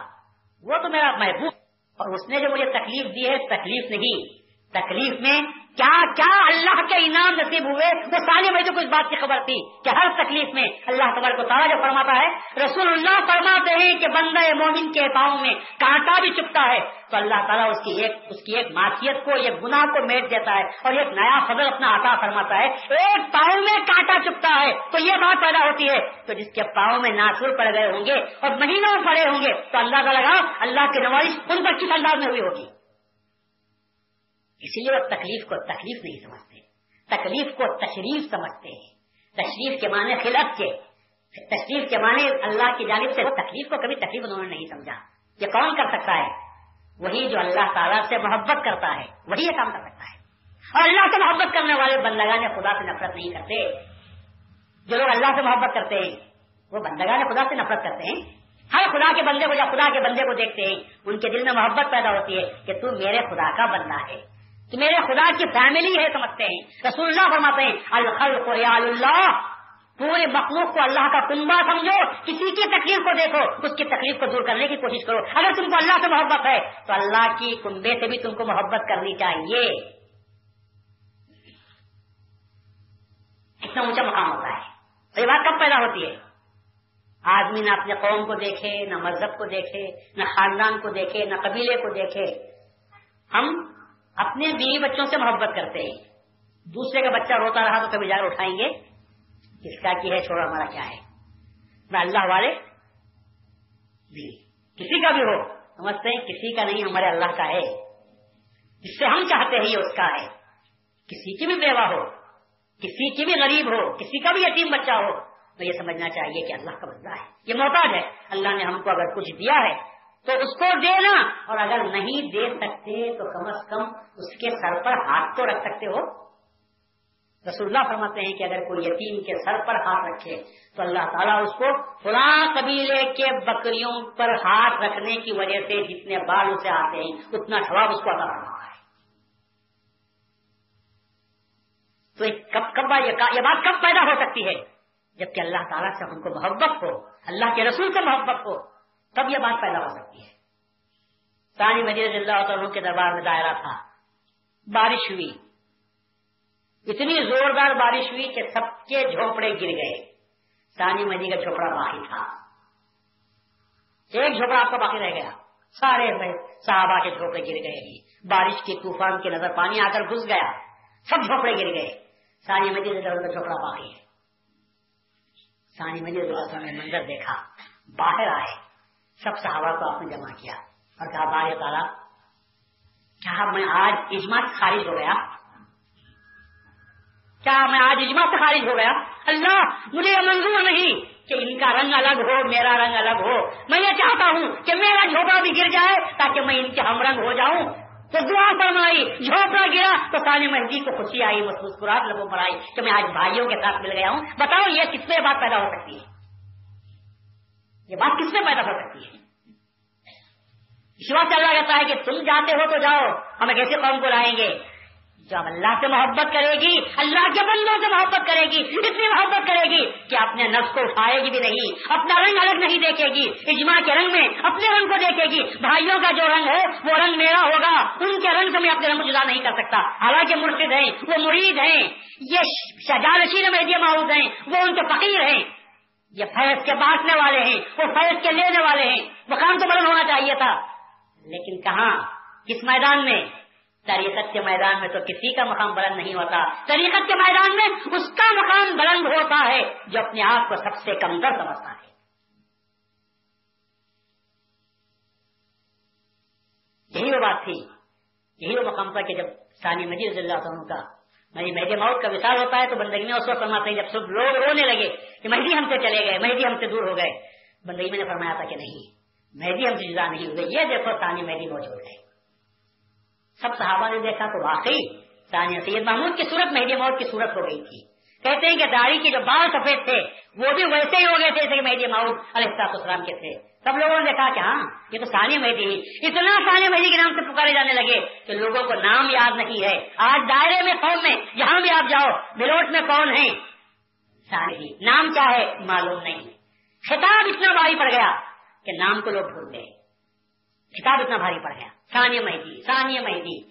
وہ تو میرا محبوب اور اس نے جو مجھے تکلیف دی ہے، تکلیف نہیں۔ تکلیف میں کیا کیا اللہ کے انعام نصیب ہوئے؟ وہ سارے مجھے کو اس بات کی خبر تھی کہ ہر تکلیف میں اللہ تبارک کو تعالیٰ جو فرماتا ہے، رسول اللہ فرماتے ہیں کہ بندہ مومن کے پاؤں میں کانٹا بھی چپتا ہے۔ تو اللہ تعالیٰ اس کی ایک، اس کی ایک معاشیت کو، ایک گناہ کو میٹ دیتا ہے اور ایک نیا فضل اپنا عطا فرماتا ہے۔ ایک پاؤں میں کانٹا چپتا ہے تو یہ بات پیدا ہوتی ہے۔ تو جس کے پاؤں میں ناسور پڑ گئے ہوں گے اور مہینوں پڑے ہوں گے تو اللہ تعالیٰ اللہ کی نمائش ان پر کس انداز میں ہوئی ہوگی۔ اسی لیے وہ تکلیف کو تکلیف نہیں سمجھتے۔ تکلیف کو تشریف سمجھتے ہیں۔ تشریف کے معنی خلاف کے۔ تشریف کے معنی اللہ کی جانب سے تکلیف کو کبھی تکلیف انہوں نے نہیں سمجھا۔ یہ کون کر سکتا ہے؟ وہی جو اللہ تعالیٰ سے محبت کرتا ہے، وہی یہ کام کر سکتا ہے۔ اور اللہ سے محبت کرنے والے بندگان خدا سے نفرت نہیں کرتے۔ جو لوگ اللہ سے محبت کرتے ہیں، وہ بندگان خدا سے نفرت کرتے ہیں۔ ہر خدا کے بندے کو جب خدا کے بندے کو دیکھتے ہیں۔ ان کے دل میں محبت پیدا ہوتی ہے کہ تو میرے خدا کا بندہ ہے۔ میرے خدا کی فیملی ہے، سمجھتے ہیں۔ رسول اللہ فرماتے ہیں، الخلق ریال اللہ۔ پورے مخلوق کو اللہ کا کنبا سمجھو۔ کسی کی تکلیف کو دیکھو، اس کی تکلیف کو دور کرنے کی کوشش کرو۔ اگر تم کو اللہ سے محبت ہے، تو اللہ کی کنبے سے بھی تم کو محبت کرنی چاہیے۔ اتنا اونچا مقام ہوتا ہے۔ یہ بات کب پیدا ہوتی ہے؟ آدمی نہ اپنے قوم کو دیکھے، نہ مذہب کو دیکھے، نہ خاندان کو دیکھے، نہ قبیلے کو دیکھے۔ ہم اپنے بیوی بچوں سے محبت کرتے ہیں۔ دوسرے کا بچہ روتا رہا تو کبھی جا اٹھائیں گے کس کا کی ہے چھوڑا ہمارا کیا ہے؟ نہ اللہ والے بھی کسی کا بھی ہو، سمجھتے ہیں، کسی کا نہیں، ہمارے اللہ کا ہے۔ جس سے ہم چاہتے ہیں یہ اس کا ہے۔ کسی کی بھی بیوہ ہو، کسی کی بھی غریب ہو، کسی کا بھی یتیم بچہ ہو، تو یہ سمجھنا چاہیے کہ اللہ کا بندہ ہے۔ یہ محتاج ہے۔ اللہ نے ہم کو اگر کچھ دیا ہے تو اس کو دینا اور اگر نہیں دے سکتے تو کم از کم اس کے سر پر ہاتھ تو رکھ سکتے ہو۔ رسول اللہ فرماتے ہیں کہ اگر کوئی یتیم کے سر پر ہاتھ رکھے تو اللہ تعالیٰ اس کو فلاں قبیلے کے بکریوں پر ہاتھ رکھنے کی وجہ سے جتنے بال اسے آتے ہیں، اتنا ثواب اس کو ادا کرنا ہے۔ تو کب کب یہ بات کب پیدا ہو سکتی ہے؟ جبکہ اللہ تعالیٰ سے ہم کو محبت ہو، اللہ کے رسول سے محبت ہو۔ تب یہ بات پیدا ہو سکتی ہے۔ ثانی مجید اللہ عنہ کے دربار میں دائرہ تھا۔ بارش ہوئی۔ اتنی زوردار بارش ہوئی کہ سب کے جھوپڑے گر گئے۔ ثانی مدی کا جھوپڑا باقی تھا۔ ایک جھوپڑا آپ کا باقی رہ گیا۔ سارے صحابہ کے جھوپڑے گر گئے۔ بارش کے طوفان کے نظر پانی آ کر گھس گیا۔ سب جھوپڑے گر گئے۔ ساری مجھے جھوپڑا باقی ہے۔ سانی مجھے نے منظر دیکھا۔ باہر آئے۔ سب صحابہ کو آپ نے جمع کیا اور کہا بار تعالیٰ، کیا میں آج اجماع خارج ہو گیا؟ کیا میں آج اجماع سے خارج ہو گیا؟ اللہ، مجھے یہ منظور نہیں کہ ان کا رنگ الگ ہو، میرا رنگ الگ ہو۔ میں یہ چاہتا ہوں کہ میرا جھوپڑا بھی گر جائے تاکہ میں ان کے ہم رنگ ہو جاؤں۔ تو دعا فرمائی، جھوپڑا گرا۔ تو سانی مہدی کو خوشی آئی مسکراہٹ لوگوں پر آئی کہ میں آج بھائیوں کے ساتھ مل گیا ہوں۔ بتاؤ یہ کس میں بات پیدا ہو سکتی ہے؟ یہ بات کس میں پیدا ہو سکتی ہے؟ چل رہا رہتا ہے کہ تم جاتے ہو تو جاؤ ہمیں کیسے قوم کو لائیں گے جب اللہ سے محبت کرے گی، اللہ کے بندوں سے محبت کرے گی، اتنی محبت کرے گی کہ اپنے نفس کو اٹھائے گی بھی نہیں، اپنا رنگ الگ نہیں دیکھے گی، اجماع کے رنگ میں اپنے رنگ کو دیکھے گی۔ بھائیوں کا جو رنگ ہے، وہ رنگ میرا ہوگا، ان کے رنگ سے میں اپنے رنگ جدا نہیں کر سکتا۔ حالانکہ مرشد ہیں، وہ مرید ہیں، یہ شجارشی میں معروف ہیں، وہ ان کے فقیر ہیں۔ یہ فیض کے بانٹنے والے ہیں، وہ فیض کے لینے والے ہیں۔ مقام تو بلند ہونا چاہیے تھا۔ لیکن کہاں؟ کس میدان میں؟ طریقت کے میدان میں تو کسی کا مقام بلند نہیں ہوتا۔ طریقت کے میدان میں اس کا مقام بلند ہوتا ہے جو اپنے آپ کو سب سے کمزور سمجھتا ہے۔ یہی وہ بات تھی، یہی وہ مقام تھا کہ جب ثانی مجید اللہ عنہ کا مجھے مہدی موت کا وشال ہوتا ہے تو بندگی میں اس وقت فرماتے ہیں جب سب لوگ رونے لگے کہ مہدی ہم سے چلے گئے مہدی ہم سے دور ہو گئے۔ بندگی میں نے فرمایا تھا کہ نہیں مہدی ہم سے جدا نہیں ہوئے یہ دیکھو ثانی مہدی موجود ہے سب صحابہ نے دیکھا تو واقعی ثانیہ سید محمود کی صورت مہدی موت کی صورت ہو گئی تھی۔ کہتے ہیں کہ داڑھی کے جو بال سفید تھے، وہ بھی ویسے ہی ہو گئے تھے جیسے مہدی محمود علیہ السلام کے تھے۔ سب لوگوں نے دیکھا کہ ہاں یہ تو ثانیہ مہدی اتنا ثانیہ مہدی کے نام سے پکارے جانے لگے کہ لوگوں کو نام یاد نہیں ہے۔ آج دائرے میں قوم میں جہاں بھی آپ جاؤ بلوٹ میں کون ہے؟ ثانیہ نام کیا ہے؟ معلوم نہیں۔ خطاب اتنا بھاری پڑ گیا کہ نام کو لوگ بھول گئے۔ خطاب اتنا بھاری پڑ گیا۔ ثانیہ مہدی ثانیہ مہدی۔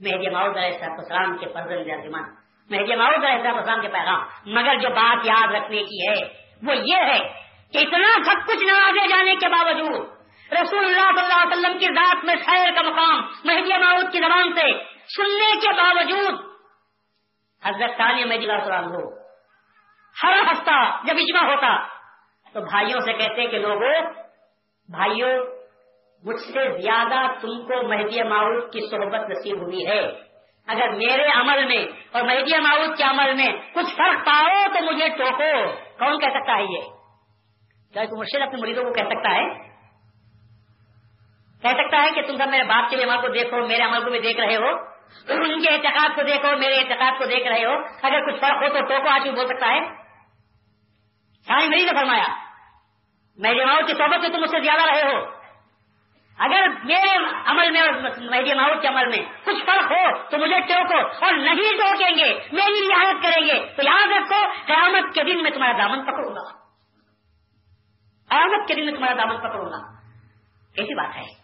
مہدی ماؤد علیہ السلام کے فرزند ارجمان مہدی ماؤد علیہ السلام کے پیغام۔ مگر جو بات یاد رکھنے کی ہے، وہ یہ ہے اتنا سب کچھ نوازے جانے کے باوجود رسول اللہ صلی اللہ علیہ وسلم کی ذات میں خیر کا مقام مہدی ماؤد کی زبان سے سننے کے باوجود حضرت ثانیہ مہدی السلام ہو۔ ہر ہفتہ جب اجماع ہوتا تو بھائیوں سے کہتے کہ لوگوں بھائیوں مجھ سے زیادہ تم کو مہدی معروف کی صحبت نصیب ہوئی ہے۔ اگر میرے عمل میں اور مہدی معروف کے عمل میں کچھ فرق پاؤ تو مجھے ٹوکو۔ کون کہہ سکتا ہے یہ؟ کیا تو مرشد اپنے مریضوں کو کہہ سکتا ہے۔ کہہ سکتا ہے کہ تم سب میرے باپ کے بھی عمل کو دیکھو، میرے عمل کو بھی دیکھ رہے ہو۔ تم ان کے اعتقاد کو دیکھو، میرے اعتقاد کو دیکھ رہے ہو۔ اگر کچھ فرق ہو تو ٹوکو آج بھی بول سکتا ہے۔ ساری مریض نے فرمایا میرے ماؤ کی صحبت میں تم مجھ سے زیادہ رہے ہو۔ اگر میرے عمل میں مہدی ماؤ کے عمل میں کچھ فرق ہو تو مجھے ٹوکو اور نہیں ٹوکیں گے، میری رعایت کریں گے۔ تو یاد رکھو، قیامت کے دن میں تمہارا دامن پکڑوں گا۔ قیامت کے دن میں تمہارا دامن پکڑوں گا۔ کیسی بات ہے۔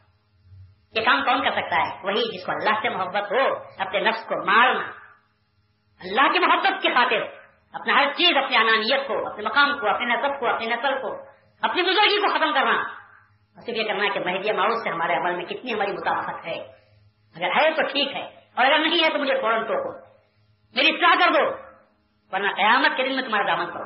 یہ کام کون کر سکتا ہے؟ وہی جس کو اللہ سے محبت ہو، اپنے نفس کو مارنا۔ اللہ کی محبت کی خاطر۔ اپنا ہر چیز، اپنی انانیت کو، اپنے مقام کو، اپنے نصب کو، اپنی نسل کو، اپنی بزرگی کو ختم کرنا۔ صرف یہ کرنا کہ مہدی معروف سے ہمارے عمل میں کتنی ہماری مطابقت ہے۔ اگر ہے تو ٹھیک ہے، اور اگر نہیں ہے تو مجھے فوراً ٹوکو۔ میری اطلاع کر دو، ورنہ قیامت کے دن میں تمہارا دامن پڑوں گا۔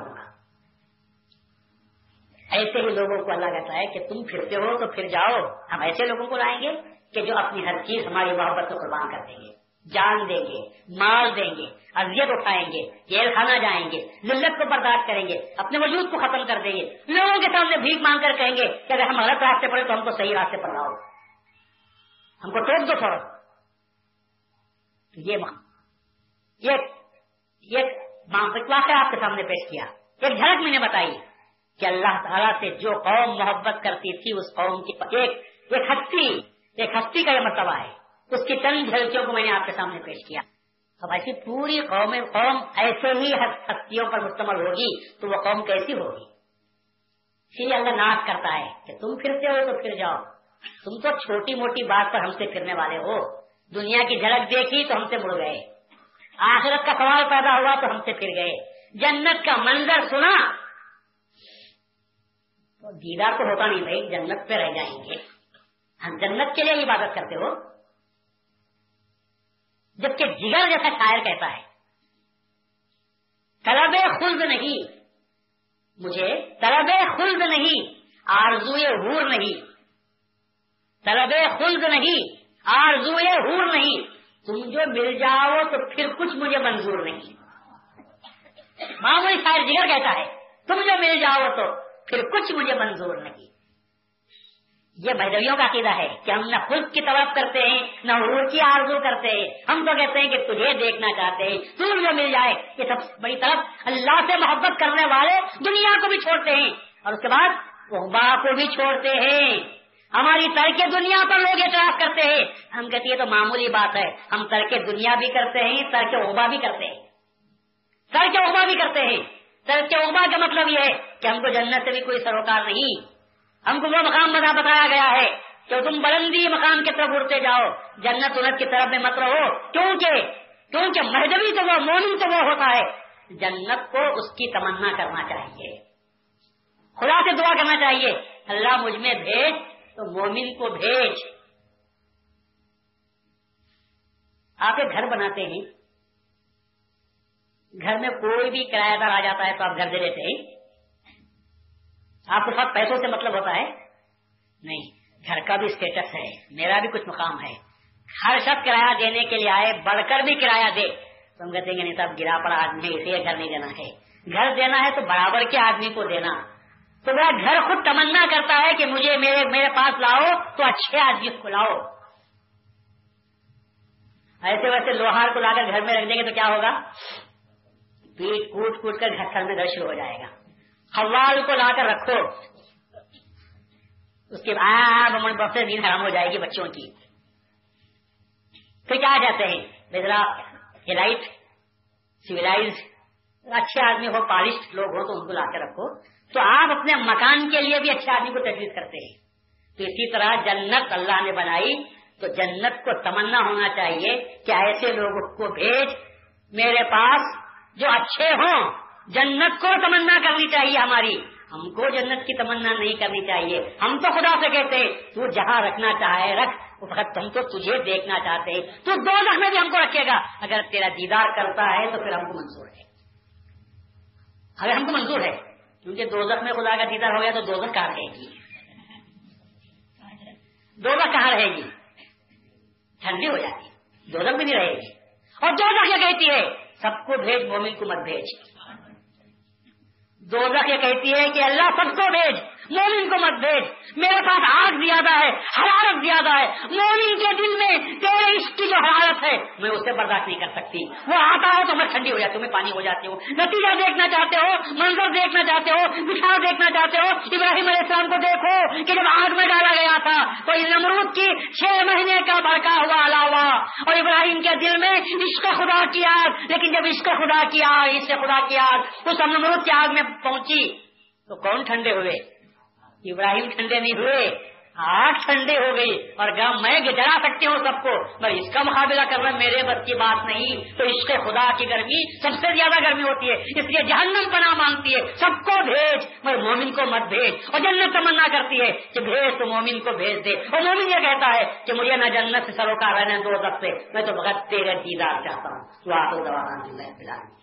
ایسے ہی لوگوں کو اللہ کہتا ہے کہ تم پھرتے ہو تو پھر جاؤ، ہم ایسے لوگوں کو لائیں گے کہ جو اپنی ہر چیز ہماری محبت کو قربان کر دیں گے۔ جان دیں گے، مال دیں گے، اذیت اٹھائیں گے، جیل خانہ جائیں گے ذلت کو برداشت کریں گے، اپنے وجود کو ختم کر دیں گے۔ لوگوں کے سامنے بھیک مانگ کر کہیں گے کہ اگر ہم غلط راستے پڑے تو ہم کو صحیح راستے پر لاؤ۔ ہم کو ٹوک دو تھوڑا یہ واقعہ آپ کے سامنے پیش کیا۔ ایک جھلک میں نے بتائی۔ کہ اللہ تعالیٰ سے جو قوم محبت کرتی تھی، اس قوم کی ایک ایک ہستی ایک ہستی کا یہ مرتبہ ہے۔ اس کی چند جھلکیوں کو میں نے آپ کے سامنے پیش کیا۔ اب ایسی پوری قوم قوم ایسے ہی ہستیوں پر مشتمل ہوگی تو وہ قوم کیسی ہوگی؟ اسی لیے اللہ ناش کرتا ہے کہ تم پھرتے ہو تو پھر جاؤ۔ تم تو چھوٹی موٹی بات پر ہم سے پھرنے والے ہو۔ دنیا کی جھلک دیکھی تو ہم سے مڑ گئے۔ آخرت کا سوال پیدا ہوا تو ہم سے پھر گئے۔ جنت کا منظر سنا دیدار تو ہوتا نہیں بھائی، جنت پہ رہ جائیں گے۔ ہم جنت کے لیے عبادت کرتے ہو۔ جبکہ جگر جیسا شاعر کہتا ہے، طلب خلد نہیں۔ مجھے طلب خلد نہیں، آرزوئے ہور نہیں۔ طلب خلد نہیں، آرزوئے ہور نہیں۔ تم جو مل جاؤ تو پھر کچھ مجھے منظور نہیں۔ معمولی شاعر جگر کہتا ہے، تم جو مل جاؤ تو پھر کچھ مجھے منظور نہیں۔ یہ بھدویوں کا عقیدہ ہے کہ ہم نہ خود کی طرف کرتے ہیں، نہ عروج کی آرزو کرتے ہیں۔ ہم تو کہتے ہیں کہ تجھے دیکھنا چاہتے ہیں تم جو مل جائے۔ یہ سب بڑی طرف اللہ سے محبت کرنے والے دنیا کو بھی چھوڑتے ہیں۔ اور اس کے بعد احبا کو بھی چھوڑتے ہیں۔ ہماری ترک دنیا پر لوگ اعتراض کرتے ہیں۔ ہم کہتے ہیں تو معمولی بات ہے۔ ہم ترک دنیا بھی کرتے ہیں، ترک احبا بھی کرتے ہیں۔ ترک احبا بھی کرتے ہیں۔ ترک احبا کا مطلب یہ ہے کہ ہم کو جنت سے بھی کوئی سروکار نہیں۔ ہم کو وہ مقام بتا بتایا گیا ہے کہ تم بلندی مقام کی طرف اڑتے جاؤ، جنت انت کی طرف میں مت رہو۔ کیونکہ کیونکہ مہدوی تو وہ، مومن تو وہ ہوتا ہے۔ جنت کو اس کی تمنا کرنا چاہیے۔ خدا سے دعا کرنا چاہیے۔ اللہ مجھ میں بھیج، تو مومن کو بھیج۔ آپ ایک گھر بناتے ہیں۔ گھر میں کوئی بھی کرایہ دار آ جاتا ہے تو آپ گھر دے دیتے ہیں۔ آپ کے ساتھ پیسوں سے مطلب ہوتا ہے؟ نہیں، گھر کا بھی اسٹیٹس ہے، میرا بھی کچھ مقام ہے۔ ہر شخص کرایہ دینے کے لیے آئے، بڑھ کر بھی کرایہ دے۔ تو ہم کہتے ہیں نہیں صاحب گرا پڑا آدمی، اسے گھر نہیں دینا ہے۔ گھر دینا ہے تو برابر کے آدمی کو دینا۔ تو میرا گھر خود تمنا کرتا ہے کہ مجھے میرے میرے پاس لاؤ تو اچھے آدمی کو لاؤ۔ ایسے ویسے لوہار کو لا کر گھر میں رکھ دیں گے تو کیا ہوگا؟ پیٹ کوٹ کوٹ کر گھر میں درش ہو جائے گا۔ حوال کو لا کر رکھو۔ اس کے بعد بہت سے نیند حرام ہو جائے گی بچوں کی۔ پھر کیا کہتے ہیں؟ لائٹ سیویلائز اچھے آدمی ہو پالش لوگ ہو تو ان کو لا کے رکھو۔ تو آپ اپنے مکان کے لیے بھی اچھے آدمی کو تجویز کرتے ہیں۔ تو اسی طرح جنت اللہ نے بنائی۔ تو جنت کو تمنا ہونا چاہیے کہ ایسے لوگوں کو بھیج، میرے پاس جو اچھے ہوں، جنت کو تمنا کرنی چاہیے ہماری۔ ہم کو جنت کی تمنا نہیں کرنی چاہیے۔ ہم تو خدا سے کہتے تو جہاں رکھنا چاہے رکھ وقت ہم تو تجھے دیکھنا چاہتے تو دو میں بھی ہم کو رکھے گا۔ اگر تیرا دیدار کرتا ہے تو پھر ہم کو منظور ہے۔ اگر ہم کو منظور ہے، کیونکہ دو میں خدا کا دیدار ہو گیا تو دو کہاں رہے گی؟ دو کہاں رہے گی؟ ٹھنڈی ہو جاتی۔ دو بھی نہیں رہے گی۔ اور دو کیا کہتی ہے سب کو بھیج، مومن کو مت بھیج۔ دوزخ یہ کہتی ہے کہ اللہ سب کو بھیج۔ مومن کو مت بھیج میرے پاس آگ زیادہ ہے، حرارت زیادہ ہے۔ مومن کے دل میں تیرے عشق کی جو حرارت ہے، میں اسے برداشت نہیں کر سکتی۔ وہ آتا ہو تو میں ٹھنڈی ہو جاتی ہوں، میں پانی ہو جاتی ہوں۔ نتیجہ دیکھنا چاہتے ہو، منظر دیکھنا چاہتے ہو بچھاؤ دیکھنا چاہتے ہو۔ ابراہیم علیہ السلام کو دیکھو کہ جب آگ میں ڈالا گیا تھا، تو نمرود کی چھ مہینے کا بڑکا ہوا، علاوہ۔ اور ابراہیم کے دل میں عشق خدا کی آگ، لیکن جب عشق خدا کی آگ، عشق خدا کی آگ، اس نمرود کی آگ میں پہنچی، تو کون ٹھنڈے ہوئے؟ ابراہیم ٹھنڈے نہیں ہوئے آگ ٹھنڈے ہو گئی اور گام میں جلا سکتی ہوں سب کو پر اس کا مقابلہ کر کرنا میرے بس کی بات نہیں۔ تو اس کے خدا کی گرمی سب سے زیادہ گرمی ہوتی ہے، اس لیے جہنم پناہ مانگتی ہے، سب کو بھیج، مگر مومن کو مت بھیج۔ اور جنت تمنا کرتی ہے کہ بھیج تو مومن کو بھیج دے۔ اور مومن یہ کہتا ہے کہ مجھے نہ جنت سے سروکار رہنے دو سب سے، میں تو بہت تیرے دیدار چاہتا ہوں۔ تو آپ دوا